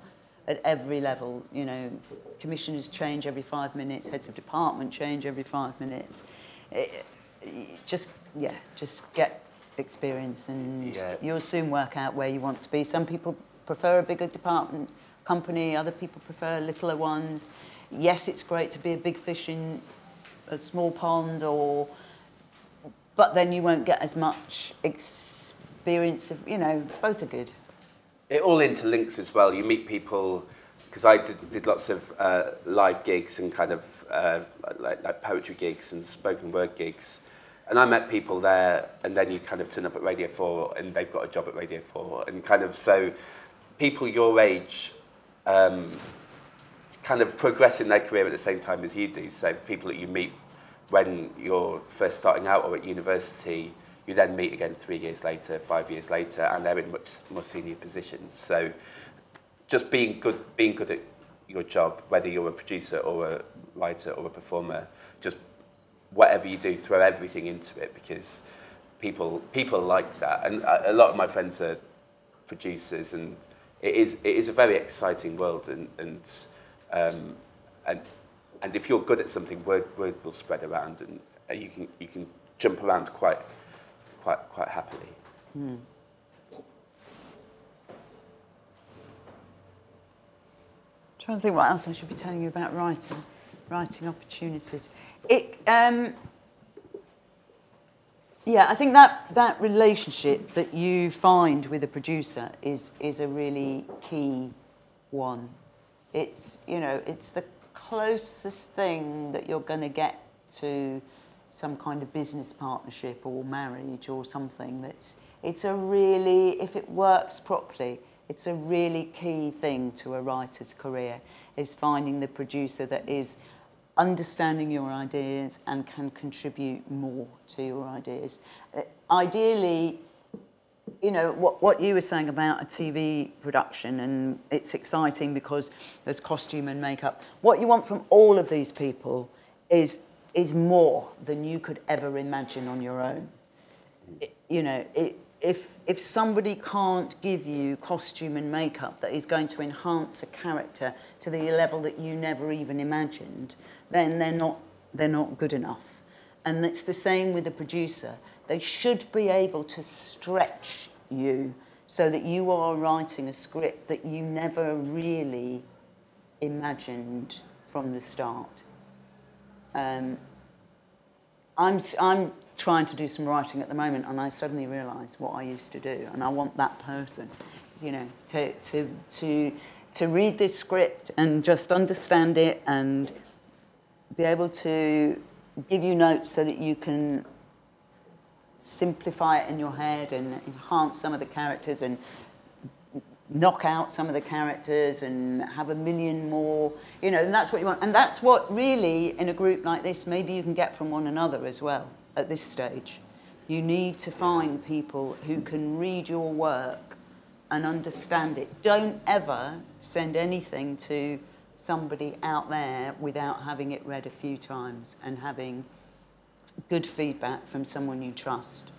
Speaker 1: At every level, you know, commissioners change every five minutes. Heads of department change every five minutes. It, it, just yeah, just get experience, and
Speaker 2: yeah.
Speaker 1: you'll soon work out where you want to be. Some people prefer a bigger department company. Other people prefer littler ones. Yes, it's great to be a big fish in a small pond or but then you won't get as much experience of you know both are good
Speaker 2: it all interlinks as well. You meet people because I did, did lots of uh, live gigs and kind of uh, like, like poetry gigs and spoken word gigs. And I met people there, and then you kind of turn up at Radio 4 and they've got a job at Radio 4. And kind of so people your age um, kind of progress in their career at the same time as you do. So people that you meet when you're first starting out or at university, you then meet again three years later, five years later, and they're in much more senior positions. So just being good, being good at your job, whether you're a producer or a writer or a performer, just whatever you do, throw everything into it because people people like that. And a lot of my friends are producers, and it is it is a very exciting world. And and um, and and if you're good at something, word word will spread around, and uh, you can you can jump around quite quite quite happily.
Speaker 1: trying to think what else I should be telling you about writing writing opportunities. It um yeah I think that that relationship that you find with a producer is is a really key one it's you know it's the closest thing that you're going to get to some kind of business partnership or marriage or something that's it's a really if it works properly it's a really key thing to a writer's career is finding the producer that is understanding your ideas and can contribute more to your ideas. Uh, ideally you know what what you were saying about a TV production and it's exciting because there's costume and makeup. What you want from all of these people is is more than you could ever imagine on your own. It- you know, it, if if somebody can't give you costume and makeup that is going to enhance a character to the level that you never even imagined, then they're not they're not good enough. And it's the same with the producer. They should be able to stretch you so that you are writing a script that you never really imagined from the start. Um, I'm, I'm trying to do some writing at the moment and I suddenly realise what I used to do and I want that person, you know, to, to, to, to read this script and just understand it and be able to give you notes so that you can simplify it in your head and enhance some of the characters and knock out some of the characters and have a million more you know and that's what you want. And that's what really in a group like this maybe you can get from one another as well at this stage. You need to find people who can read your work and understand it. Don't ever send anything to somebody out there without having it read a few times and having good feedback from someone you trust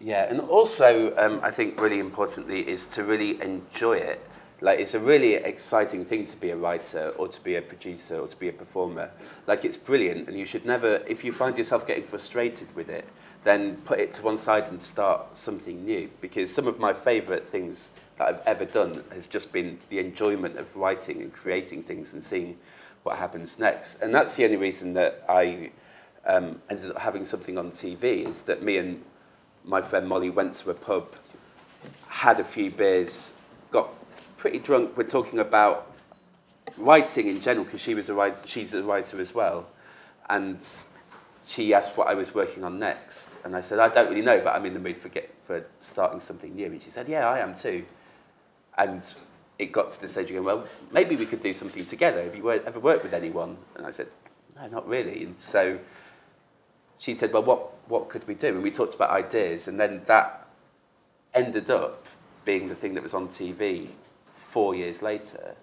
Speaker 2: Yeah, and also um, I think really importantly is to really enjoy it. Like it's a really exciting thing to be a writer or to be a producer or to be a performer. Like it's brilliant, and you should never. If you find yourself getting frustrated with it, then put it to one side and start something new. Because some of my favourite things that I've ever done has just been the enjoyment of writing and creating things and seeing what happens next. And that's the only reason that I um, ended up having something on TV is that me and my friend Molly went to a pub, had a few beers, got pretty drunk. We're talking about writing in general because she was a writer, she's a writer as well, and she asked what I was working on next, and I said I don't really know, but I'm in the mood for get for starting something new. And she said, Yeah, I am too. And it got to the stage again. Well, maybe we could do something together. Have you ever worked with anyone? And I said, No, not really. And so she said, Well, what what could we do? And we talked about ideas, and then that ended up being the thing that was on TV four years later.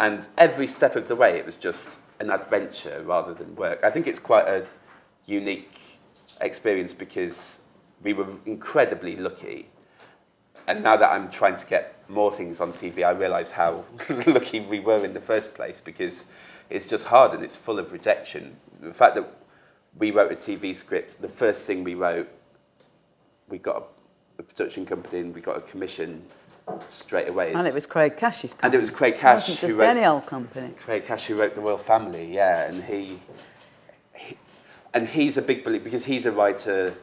Speaker 2: And every step of the way, it was just an adventure rather than work. I think it's quite a unique experience because we were incredibly lucky. And now that I'm trying to get more things on TV, I realise how lucky we were in the first place because it's just hard and it's full of rejection. The fact that we wrote a TV script, the first thing we wrote, we got a, a production company and we got a commission straight away.
Speaker 1: And it was Craig Cash's company.
Speaker 2: And it was Craig
Speaker 1: It
Speaker 2: Cash
Speaker 1: wasn't
Speaker 2: who
Speaker 1: just
Speaker 2: wrote-
Speaker 1: any old company.
Speaker 2: Craig Cash, who wrote The Royle Family, yeah, and he, he, and he's a big believer because he's a writer.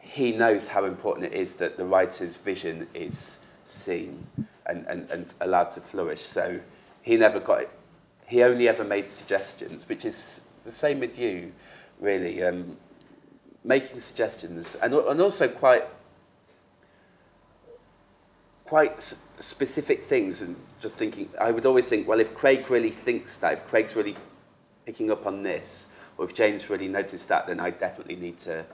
Speaker 2: He knows how important it is that the writer's vision is seen and, and, and allowed to flourish. So he never got it. He only ever made suggestions, which is the same with you, really. Um, making suggestions and, and also quite quite s- specific things and just thinking I would always think well if Craig really thinks that if Craig's really picking up on this or if James really noticed that then I definitely need to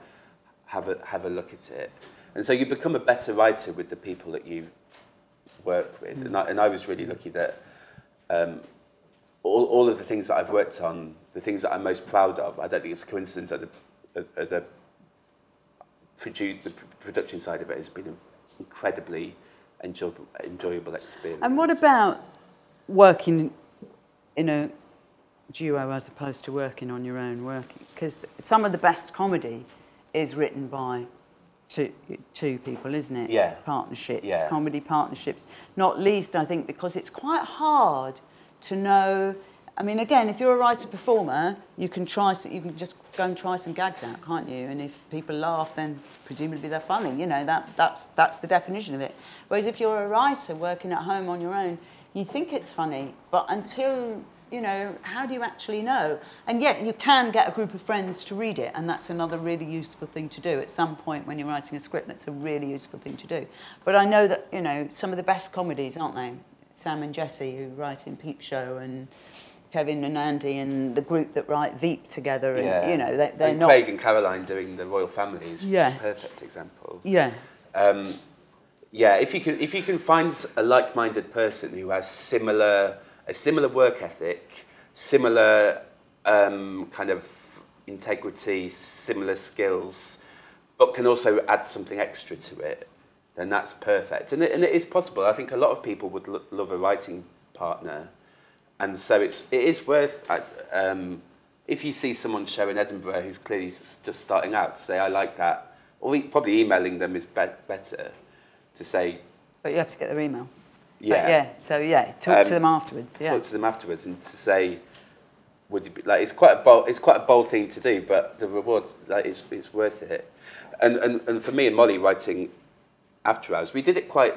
Speaker 2: have a have a look at it and so you become a better writer with the people that you work with and, I, and I was really lucky that um, all, all of the things that I've worked on the things that I'm most proud of I don't think it's a coincidence that the, uh, the produce, the production side of it has been an incredibly enjoyable, enjoyable experience.
Speaker 1: And what about working in a duo as opposed to working on your own working? Because some of the best comedy is written by two, two people, isn't it?
Speaker 2: Yeah.
Speaker 1: Partnerships,
Speaker 2: Yeah.
Speaker 1: comedy partnerships. Not least, I think, because it's quite hard to know. I mean, again, if you're a writer performer, you can try. You can just go and try some gags out, can't you? And if people laugh, then presumably they're funny. You know, that that's that's the definition of it. Whereas if you're a writer working at home on your own, you think it's funny, but until you know, how do you actually know? And yet you can get a group of friends to read it, and that's another really useful thing to do at some point when you're writing a script. That's a really useful thing to do. But I know that, you know, some of the best comedies, aren't they? Sam and Jesse, who write in Peep Show and Kevin and Andy, and the group that write Veep together, and, you know, they, they're
Speaker 2: and
Speaker 1: not...
Speaker 2: Craig and Caroline doing the Royle family is
Speaker 1: Yeah.
Speaker 2: a perfect example.
Speaker 1: Yeah.
Speaker 2: Um, yeah, if you can if you can find a like-minded person who has similar a similar work ethic, similar um, kind of integrity, similar skills, but can also add something extra to it, then that's perfect. And it, and it is possible. I think a lot of people would lo- love a writing partner, and so it's it is worth. uh, Um, if you see someone show in Edinburgh who's clearly just starting out, say I like that, or probably emailing them is be- better to say
Speaker 1: But you have to get their email. But
Speaker 2: yeah,
Speaker 1: yeah. So yeah, talk
Speaker 2: Um,
Speaker 1: to them afterwards. Yeah.
Speaker 2: talk to them afterwards and to say would you be like it's quite a bold it's quite a bold thing to do but the reward like is it's worth it and, and and for me and Molly writing after hours we did it quite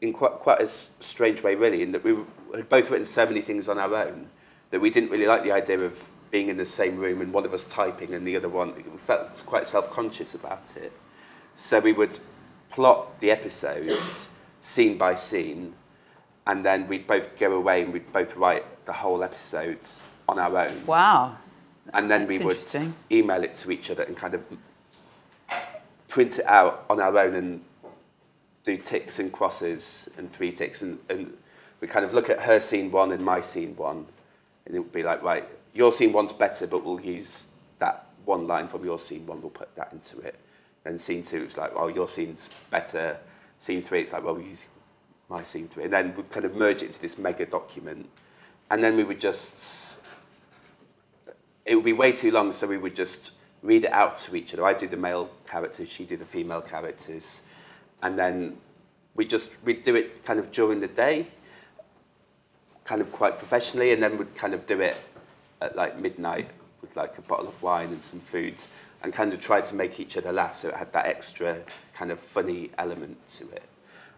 Speaker 2: in quite quite a strange way really in that we had both written so many things on our own that we didn't really like the idea of being in the same room and one of us typing and the other one we felt quite self-conscious about it so we would plot the episodes scene by scene and then we'd both go away and we'd both write the whole episode on our own.
Speaker 1: Wow.
Speaker 2: And then
Speaker 1: That's
Speaker 2: we would email it to each other and kind of print it out on our own and do ticks and crosses and three ticks. And, and we kind of look at her scene one and my scene one. And it would be like, right, your scene one's better, but we'll use that one line from your scene one, we'll put that into it. And scene two, it's like, well, your scene's better. Scene three, it's like, well, we use my scene three. And then we'd kind of merge it into this mega document. And then we would just, it would be way too long, so we would just read it out to each other. I do the male characters, she do the female characters, and then we just we'd do it kind of during the day, kind of quite professionally, and then we'd kind of do it at like midnight with like a bottle of wine and some food, and kind of try to make each other laugh, so it had that extra kind of funny element to it.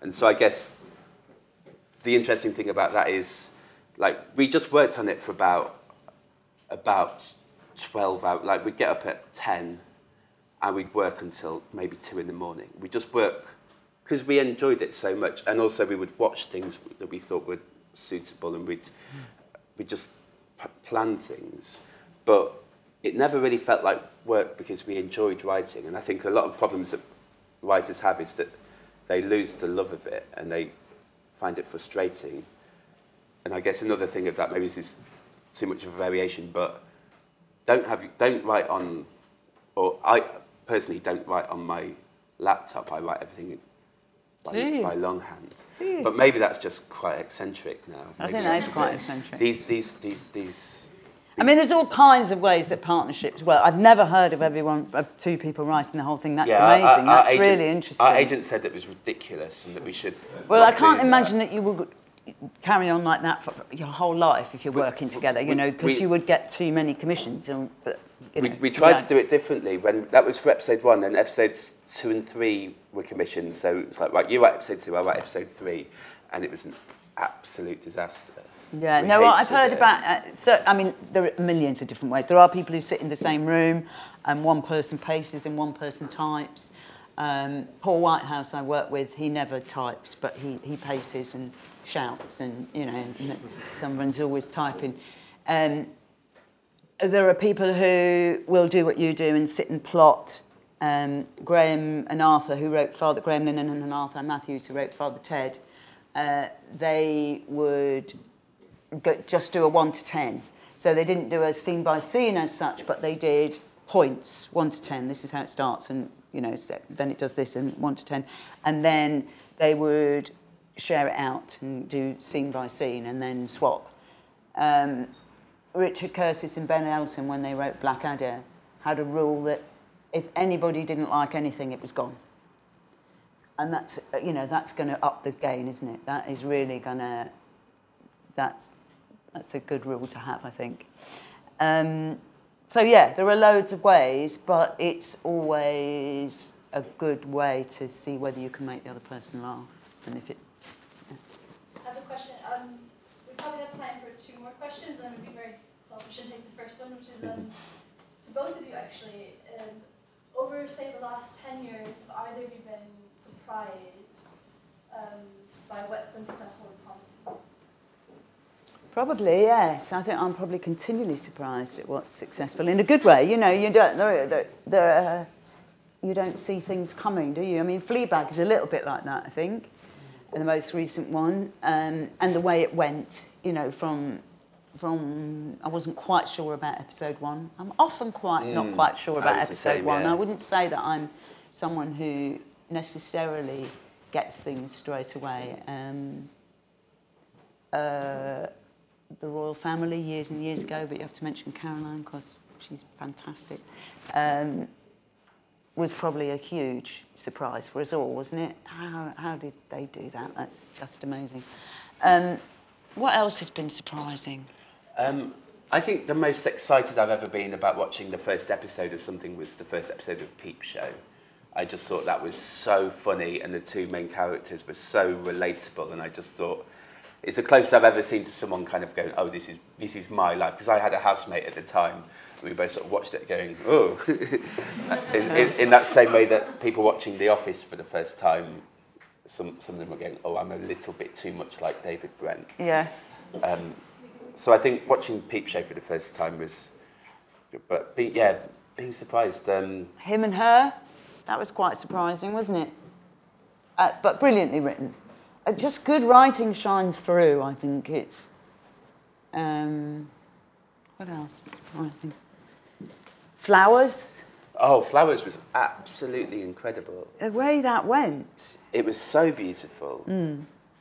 Speaker 2: And so I guess the interesting thing about that is, like, we just worked on it for about about 12 hours. Like, we'd get up at 10 and we'd work until maybe 2 in the morning. We just work because we enjoyed it so much. And also, we would watch things that we thought were suitable and we'd, we'd just p- plan things. But it never really felt like work because we enjoyed writing. And I think a lot of problems that writers have is that they lose the love of it and they find it frustrating. And I guess another thing of that maybe this is too much of a variation, but don't have don't write on, or I personally don't write on my laptop. I write everything by,
Speaker 1: Gee.
Speaker 2: by longhand.
Speaker 1: Gee.
Speaker 2: But maybe that's just quite eccentric now.
Speaker 1: I
Speaker 2: maybe
Speaker 1: think that is quite eccentric.
Speaker 2: These, these, these, these.
Speaker 1: I mean, there's all kinds of ways that partnerships work. I've never heard of everyone, of two people writing the whole thing. That's
Speaker 2: yeah,
Speaker 1: amazing.
Speaker 2: Our, our
Speaker 1: That's
Speaker 2: agent,
Speaker 1: really interesting.
Speaker 2: Our agent said that it was ridiculous and that we should.
Speaker 1: Well, I can't imagine that. that you would carry on like that for your whole life if you're
Speaker 2: we,
Speaker 1: working together. You
Speaker 2: we,
Speaker 1: know, because you would get too many commissions. And, but, you
Speaker 2: we,
Speaker 1: know,
Speaker 2: we
Speaker 1: you
Speaker 2: tried
Speaker 1: don't.
Speaker 2: to do it differently when that was for episode one, and episodes two and three were commissioned. So it's like, right, you write episode two, I write episode three, and it was an absolute disaster.
Speaker 1: Yeah,
Speaker 2: We
Speaker 1: no, well, I've heard
Speaker 2: it.
Speaker 1: about. Uh, so, I mean, there are millions of different ways. There are people who sit in the same room, and one person paces and one person types. Um, Paul Whitehouse, I work with, he never types, but he, he paces and shouts, and you know, and someone's always typing. Um, there are people who will do what you do and sit and plot. Um, Graham and Arthur, who wrote Father Graham Linehan and Arthur Matthews, who wrote Father Ted, uh, they would go, just do a one to ten. So they didn't do a scene by scene as such, but they did points one to ten. This is how it starts, and you know, then it does this and one to ten, and then they would share it out and do scene by scene, and then swap. Um, Richard Curtis and Ben Elton, when they wrote Blackadder, had a rule that if anybody didn't like anything, it was gone. And that's, uh, you know, that's going to up the gain, isn't it? That is really going to, that's, that's a good rule to have, I think. Um, so, yeah, there are loads of ways, but it's always a good way to see whether you can make the other person laugh. And if it,
Speaker 4: I have a question. Um, we probably have time for two more questions, and we'd be very selfish and take the first one, which is um, to both of you actually. Um, over, say, the last 10 years, have either of you been surprised um, by what's been successful in comedy?
Speaker 1: Probably yes. I think I'm probably continually surprised at what's successful in a good way. You know, you don't there, uh, you don't see things coming, do you? I mean, Fleabag is a little bit like that. I think, in the most recent one, um, and the way it went. You know, from from I wasn't quite sure about episode one. I'm often quite not
Speaker 2: Mm,
Speaker 1: quite sure about episode
Speaker 2: same,
Speaker 1: one.
Speaker 2: yeah.
Speaker 1: I wouldn't say that I'm someone who necessarily gets things straight away. Um, uh, the Royle family years and years ago, but you have to mention Caroline because she's fantastic, um, was probably a huge surprise for us all, wasn't it? How, how did they do that? That's just amazing. Um, what else has been surprising?
Speaker 2: Um, I think the most excited I've ever been about watching the first episode of something was the first episode of Peep Show. I just thought that was so funny, and the two main characters were so relatable, and I just thought it's the closest I've ever seen to someone kind of going, "Oh, this is this is my life." Because I had a housemate at the time, we both sort of watched it, going, "Oh," in, in, in that same way that people watching The Office for the first time, some some of them were going, "Oh, I'm a little bit too much like David Brent."
Speaker 1: Yeah.
Speaker 2: Um, so I think watching Peep Show for the first time was, but be, yeah, being surprised. Um,
Speaker 1: Him and her, that was quite surprising, wasn't it? Uh, but brilliantly written. Uh, just good writing shines through, I think it's. Um, what else was surprising? Flowers,
Speaker 2: oh, Flowers was absolutely incredible.
Speaker 1: the way that went.
Speaker 2: It was so beautiful.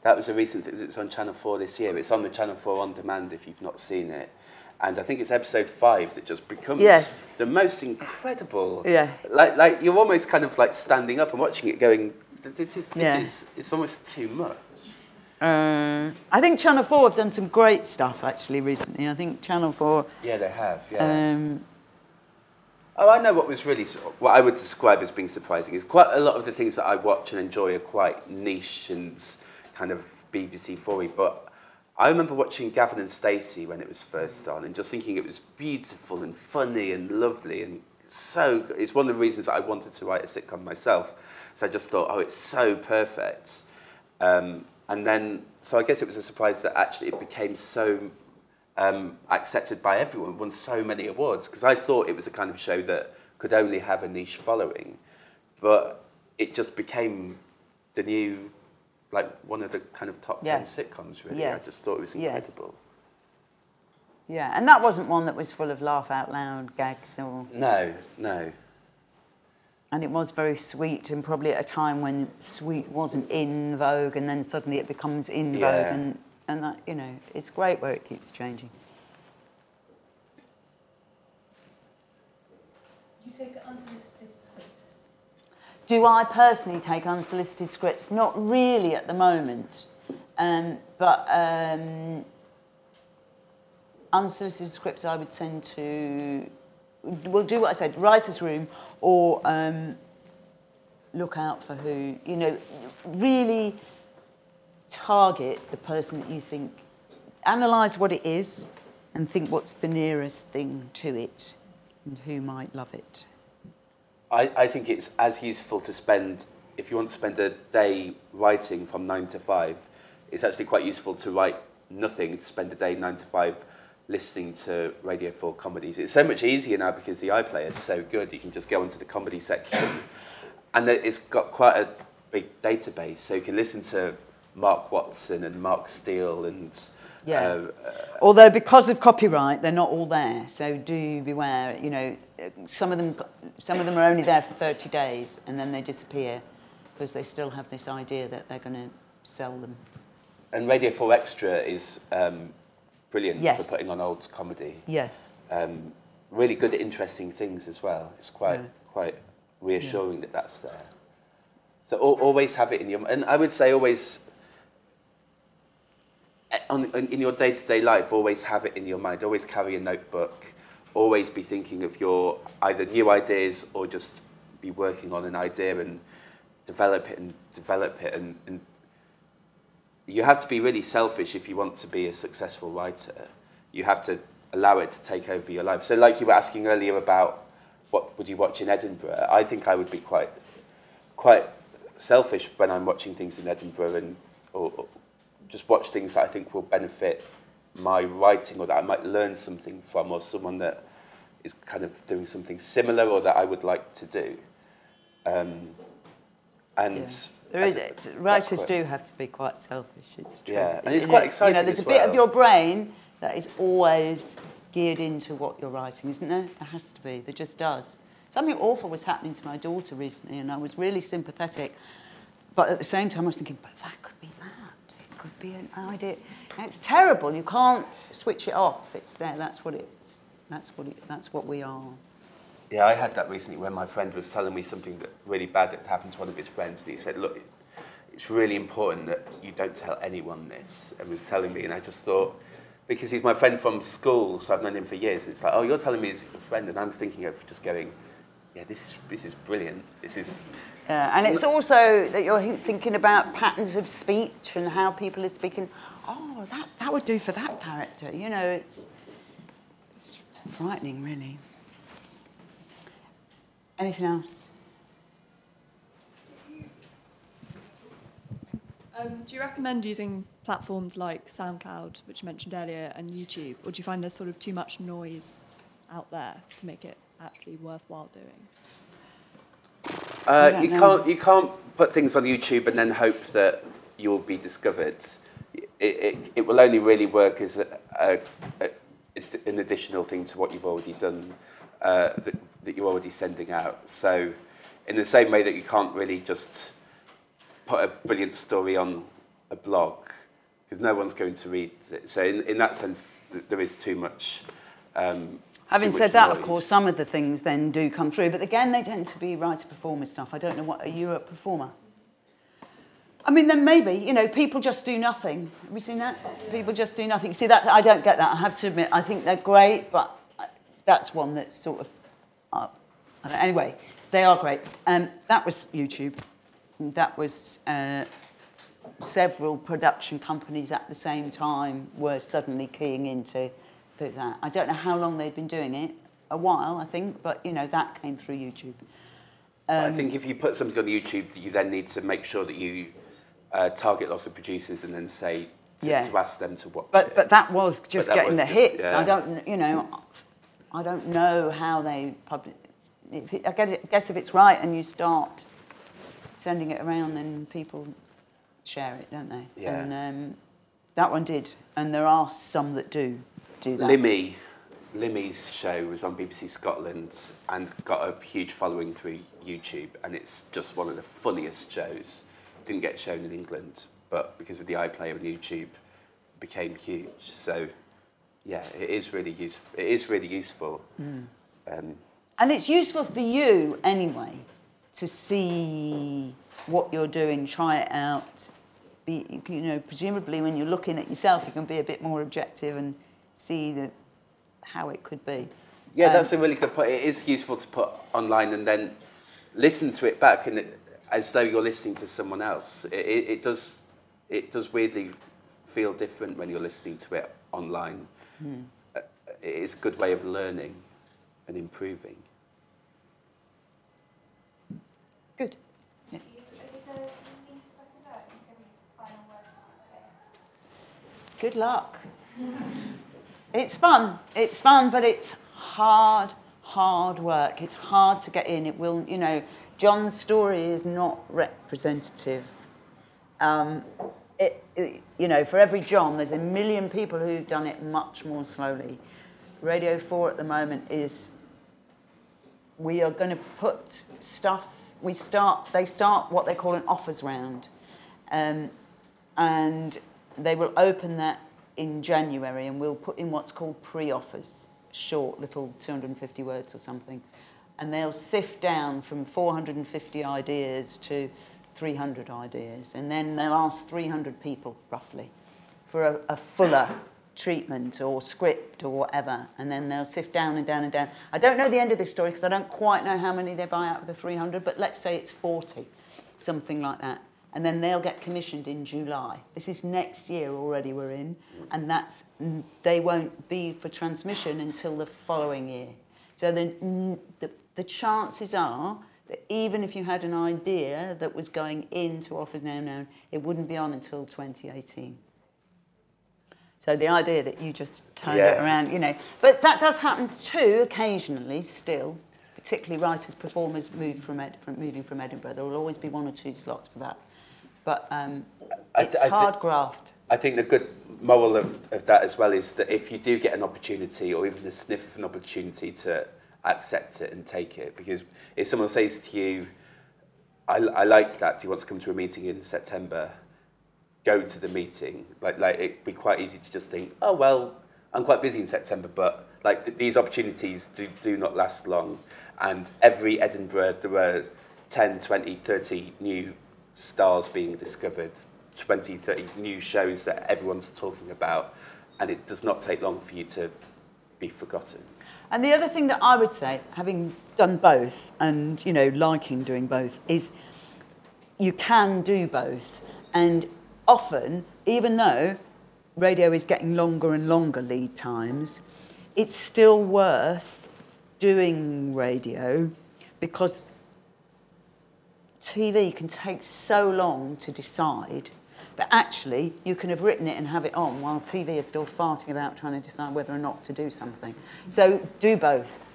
Speaker 2: That was a recent thing. It's on Channel Four this year. It's on the Channel Four on demand if you've not seen it, and I think it's episode five that just becomes
Speaker 1: Yes.
Speaker 2: the most incredible.
Speaker 1: Yeah.
Speaker 2: Like, like you're almost kind of like standing up and watching it, going, "This is, this
Speaker 1: Yeah.
Speaker 2: is, it's almost too much."
Speaker 1: Uh, I think Channel 4 have done some great stuff actually recently. I think Channel 4.
Speaker 2: Yeah, they have. Yeah.
Speaker 1: Um,
Speaker 2: Oh, I know what was really, what I would describe as being surprising is quite a lot of the things that I watch and enjoy are quite niche and kind of BBC 4 but I remember watching Gavin and Stacey when it was first on and just thinking it was beautiful and funny and lovely and so, it's one of the reasons that I wanted to write a sitcom myself. So I just thought, oh, it's so perfect. Um, and then, so I guess it was a surprise that actually it became so um, accepted by everyone, won so many awards, because I thought it was a kind of show that could only have a niche following. But it just became the new, like one of the kind of top
Speaker 1: Yes.
Speaker 2: 10 sitcoms, really.
Speaker 1: Yes.
Speaker 2: I just thought it was
Speaker 1: Yes.
Speaker 2: incredible.
Speaker 1: yeah, and that wasn't one that was full of laugh out loud gags or.
Speaker 2: No, no.
Speaker 1: And it was very sweet, and probably at a time when sweet wasn't in vogue, and then suddenly it becomes in vogue,
Speaker 2: Yeah.
Speaker 1: and, and that, you know, it's great where it keeps changing.
Speaker 4: You take an unsolicited script.
Speaker 1: Do I personally take unsolicited scripts? Not really at the moment, um, but um, unsolicited scripts I would send to. We'll do what I said, writers' room, or um, look out for who. You know, really target the person that you think. Analyse what it is, and think what's the nearest thing to it, and who might love it.
Speaker 2: I, I think it's as useful to spend, if you want to spend a day writing from nine to five, it's actually quite useful to write nothing, to spend a day nine to five listening to Radio 4 comedies. It's so much easier now because the iPlayer is so good. You can just go into the comedy section and it- it's got quite a big database. So you can listen to Mark Watson and Mark Steel and
Speaker 1: Yeah.
Speaker 2: uh,
Speaker 1: Although because of copyright, they're not all there, so do beware. You know, some of them, some of them are only there for 30 days and then they disappear because they still have this idea that they're going to sell them.
Speaker 2: and Radio 4 Extra is um, brilliant
Speaker 1: Yes.
Speaker 2: for putting on old comedy.
Speaker 1: Yes.
Speaker 2: um, really good, interesting things as well. It's quite
Speaker 1: Yeah.
Speaker 2: quite reassuring that that's there. So al- always have it in your and I would say always on, in your day to day life, always have it in your mind. Always carry a notebook. Always be thinking of your either new ideas or just be working on an idea and develop it and develop it and, and you have to be really selfish if you want to be a successful writer. You have to allow it to take over your life. So, like you were asking earlier about what would you watch in Edinburgh, I think I would be quite, quite selfish when I'm watching things in Edinburgh and or, or just watch things that I think will benefit my writing or that I might learn something from or someone that is kind of doing something similar or that I would like to do. Um, and
Speaker 1: Yeah. There
Speaker 2: I
Speaker 1: it's, writers
Speaker 2: quite-
Speaker 1: do have to be quite selfish, it's true.
Speaker 2: Yeah, and it's quite exciting
Speaker 1: You know, there's a bit of your brain that is always geared into what you're writing, isn't there? There has to be, there just does. Something awful was happening to my daughter recently, and I was really sympathetic. But at the same time, I was thinking, but that could be. It could be an idea. It's terrible. You can't switch it off. It's there. That's what it's. That's what it, That's what we are.
Speaker 2: Yeah, I had that recently when my friend was telling me something that really bad that happened to one of his friends. And he said, look, it's really important that you don't tell anyone this. And was telling me, and I just thought, because he's my friend from school, so I've known him for years. And it's like, oh, you're telling me he's your friend, and I'm thinking of just going, yeah, this is this is brilliant. This is
Speaker 1: Yeah, and it's also that you're thinking about patterns of speech and how people are speaking. Oh, that, that would do for that character. You know, it's, it's frightening, really. Anything else?
Speaker 8: Um, do you recommend using platforms like SoundCloud, which you mentioned earlier, and YouTube, or do you find there's sort of too much noise out there to make it actually worthwhile doing?
Speaker 2: Uh, you
Speaker 1: know.
Speaker 2: can't you can't put things on YouTube and then hope that you'll be discovered. It, it, it will only really work as a, a, a, an additional thing to what you've already done uh, that, that you're already sending out. So, in the same way that you can't really just put a brilliant story on a blog because no one's going to read it. So, in, in that sense, th- there is too much Um,
Speaker 1: Having said that, of course, some of the things then do come through, but again, they tend to be writer performer stuff. I don't know what are you a performer? I mean, then maybe you know people just do nothing. Have you seen that? People just do nothing. See that I don't get that. I have to admit, I think they're great, but that's one that's sort of. Uh, I don't, anyway, they are great. Um, that was YouTube. That was. Uh, several production companies at the same time were suddenly keying into that. I don't know how long they'd been doing it, a while, I think, but you know that came through YouTube. Um,
Speaker 2: I think if you put something on YouTube, you then need to make sure that you uh, target lots of producers and then say to,
Speaker 1: Yeah.
Speaker 2: to ask them to watch
Speaker 1: But
Speaker 2: it.
Speaker 1: but that was just
Speaker 2: that
Speaker 1: getting
Speaker 2: was
Speaker 1: the
Speaker 2: just-
Speaker 1: hits.
Speaker 2: yeah.
Speaker 1: I don't, you know, I don't know how they public. If it, I guess if it's right and you start sending it around, then people share it, don't they?
Speaker 2: Yeah.
Speaker 1: And um, that one did, and there are some that do do that.
Speaker 2: Limmy, Limmy's show was on BBC Scotland and got a huge following through YouTube, and it's just one of the funniest shows. Didn't get shown in England, but because of the iPlayer on YouTube, became huge. So, yeah, it is really useful. It is really useful.
Speaker 1: Hmm.
Speaker 2: Um,
Speaker 1: And it's useful for you anyway to see what you're doing, try it out. Be, you know, presumably when you're looking at yourself, you can be a bit more objective and see the, how it could be.
Speaker 2: Yeah,
Speaker 1: Um,
Speaker 2: that's a really good point. It is useful to put online and then listen to it back, and it, as though you're listening to someone else. It, it, it does, it does weirdly feel different when you're listening to it online.
Speaker 1: Hmm.
Speaker 2: Uh, It is a good way of learning and improving.
Speaker 1: Good.
Speaker 4: Is it a mean question about any final words you want to say?
Speaker 1: Good luck. It's fun. It's fun, but it's hard, hard work. It's hard to get in. It will, you know, John's story is not representative. Um, it, it- you know, for every John, there's a million people who've done it much more slowly. Radio 4 at the moment is we are going to put stuff we start they start what they call an offers round um, and they will open that in january and we'll put in what's called pre-offers short little 250 words or something and they'll sift down from 450 ideas to 300 ideas and then they'll ask 300 people roughly for a, a fuller treatment or script or whatever, and then they'll sift down and down and down. I don't know the end of this story because I don't quite know how many they buy out of the 300, but let's say it's 40, something like that. And then they'll get commissioned in July. This is next year already we're in, and that's they won't be for transmission until the following year. So the, the, the chances are that even if you had an idea that was going into Offers Now Known, it wouldn't be on until 2018. So the idea that you just turn it around, you know, but that does happen too occasionally still, particularly writers, performers move from, Ed, from moving from Edinburgh. There will always be one or two slots for that. But um,
Speaker 2: I th-
Speaker 1: it's
Speaker 2: I thi-
Speaker 1: hard graft.
Speaker 2: I think the good moral of, of that as well is that if you do get an opportunity or even the sniff of an opportunity to accept it and take it, because if someone says to you, I, I liked that, do you want to come to a meeting in September? Go to the meeting. Like, like it'd be quite easy to just think, oh, well, I'm quite busy in September, but like th- these opportunities do, do not last long. And every Edinburgh, there were 10, 20, 30 new stars being discovered, 20, 30 new shows that everyone's talking about, and it does not take long for you to be forgotten.
Speaker 1: And the other thing that I would say, having done both and, you know, liking doing both, is you can do both. And often, even though radio is getting longer and longer lead times, it's still worth doing radio because TV can take so long to decide that actually you can have written it and have it on while TV is still farting about trying to decide whether or not to do something. So do both.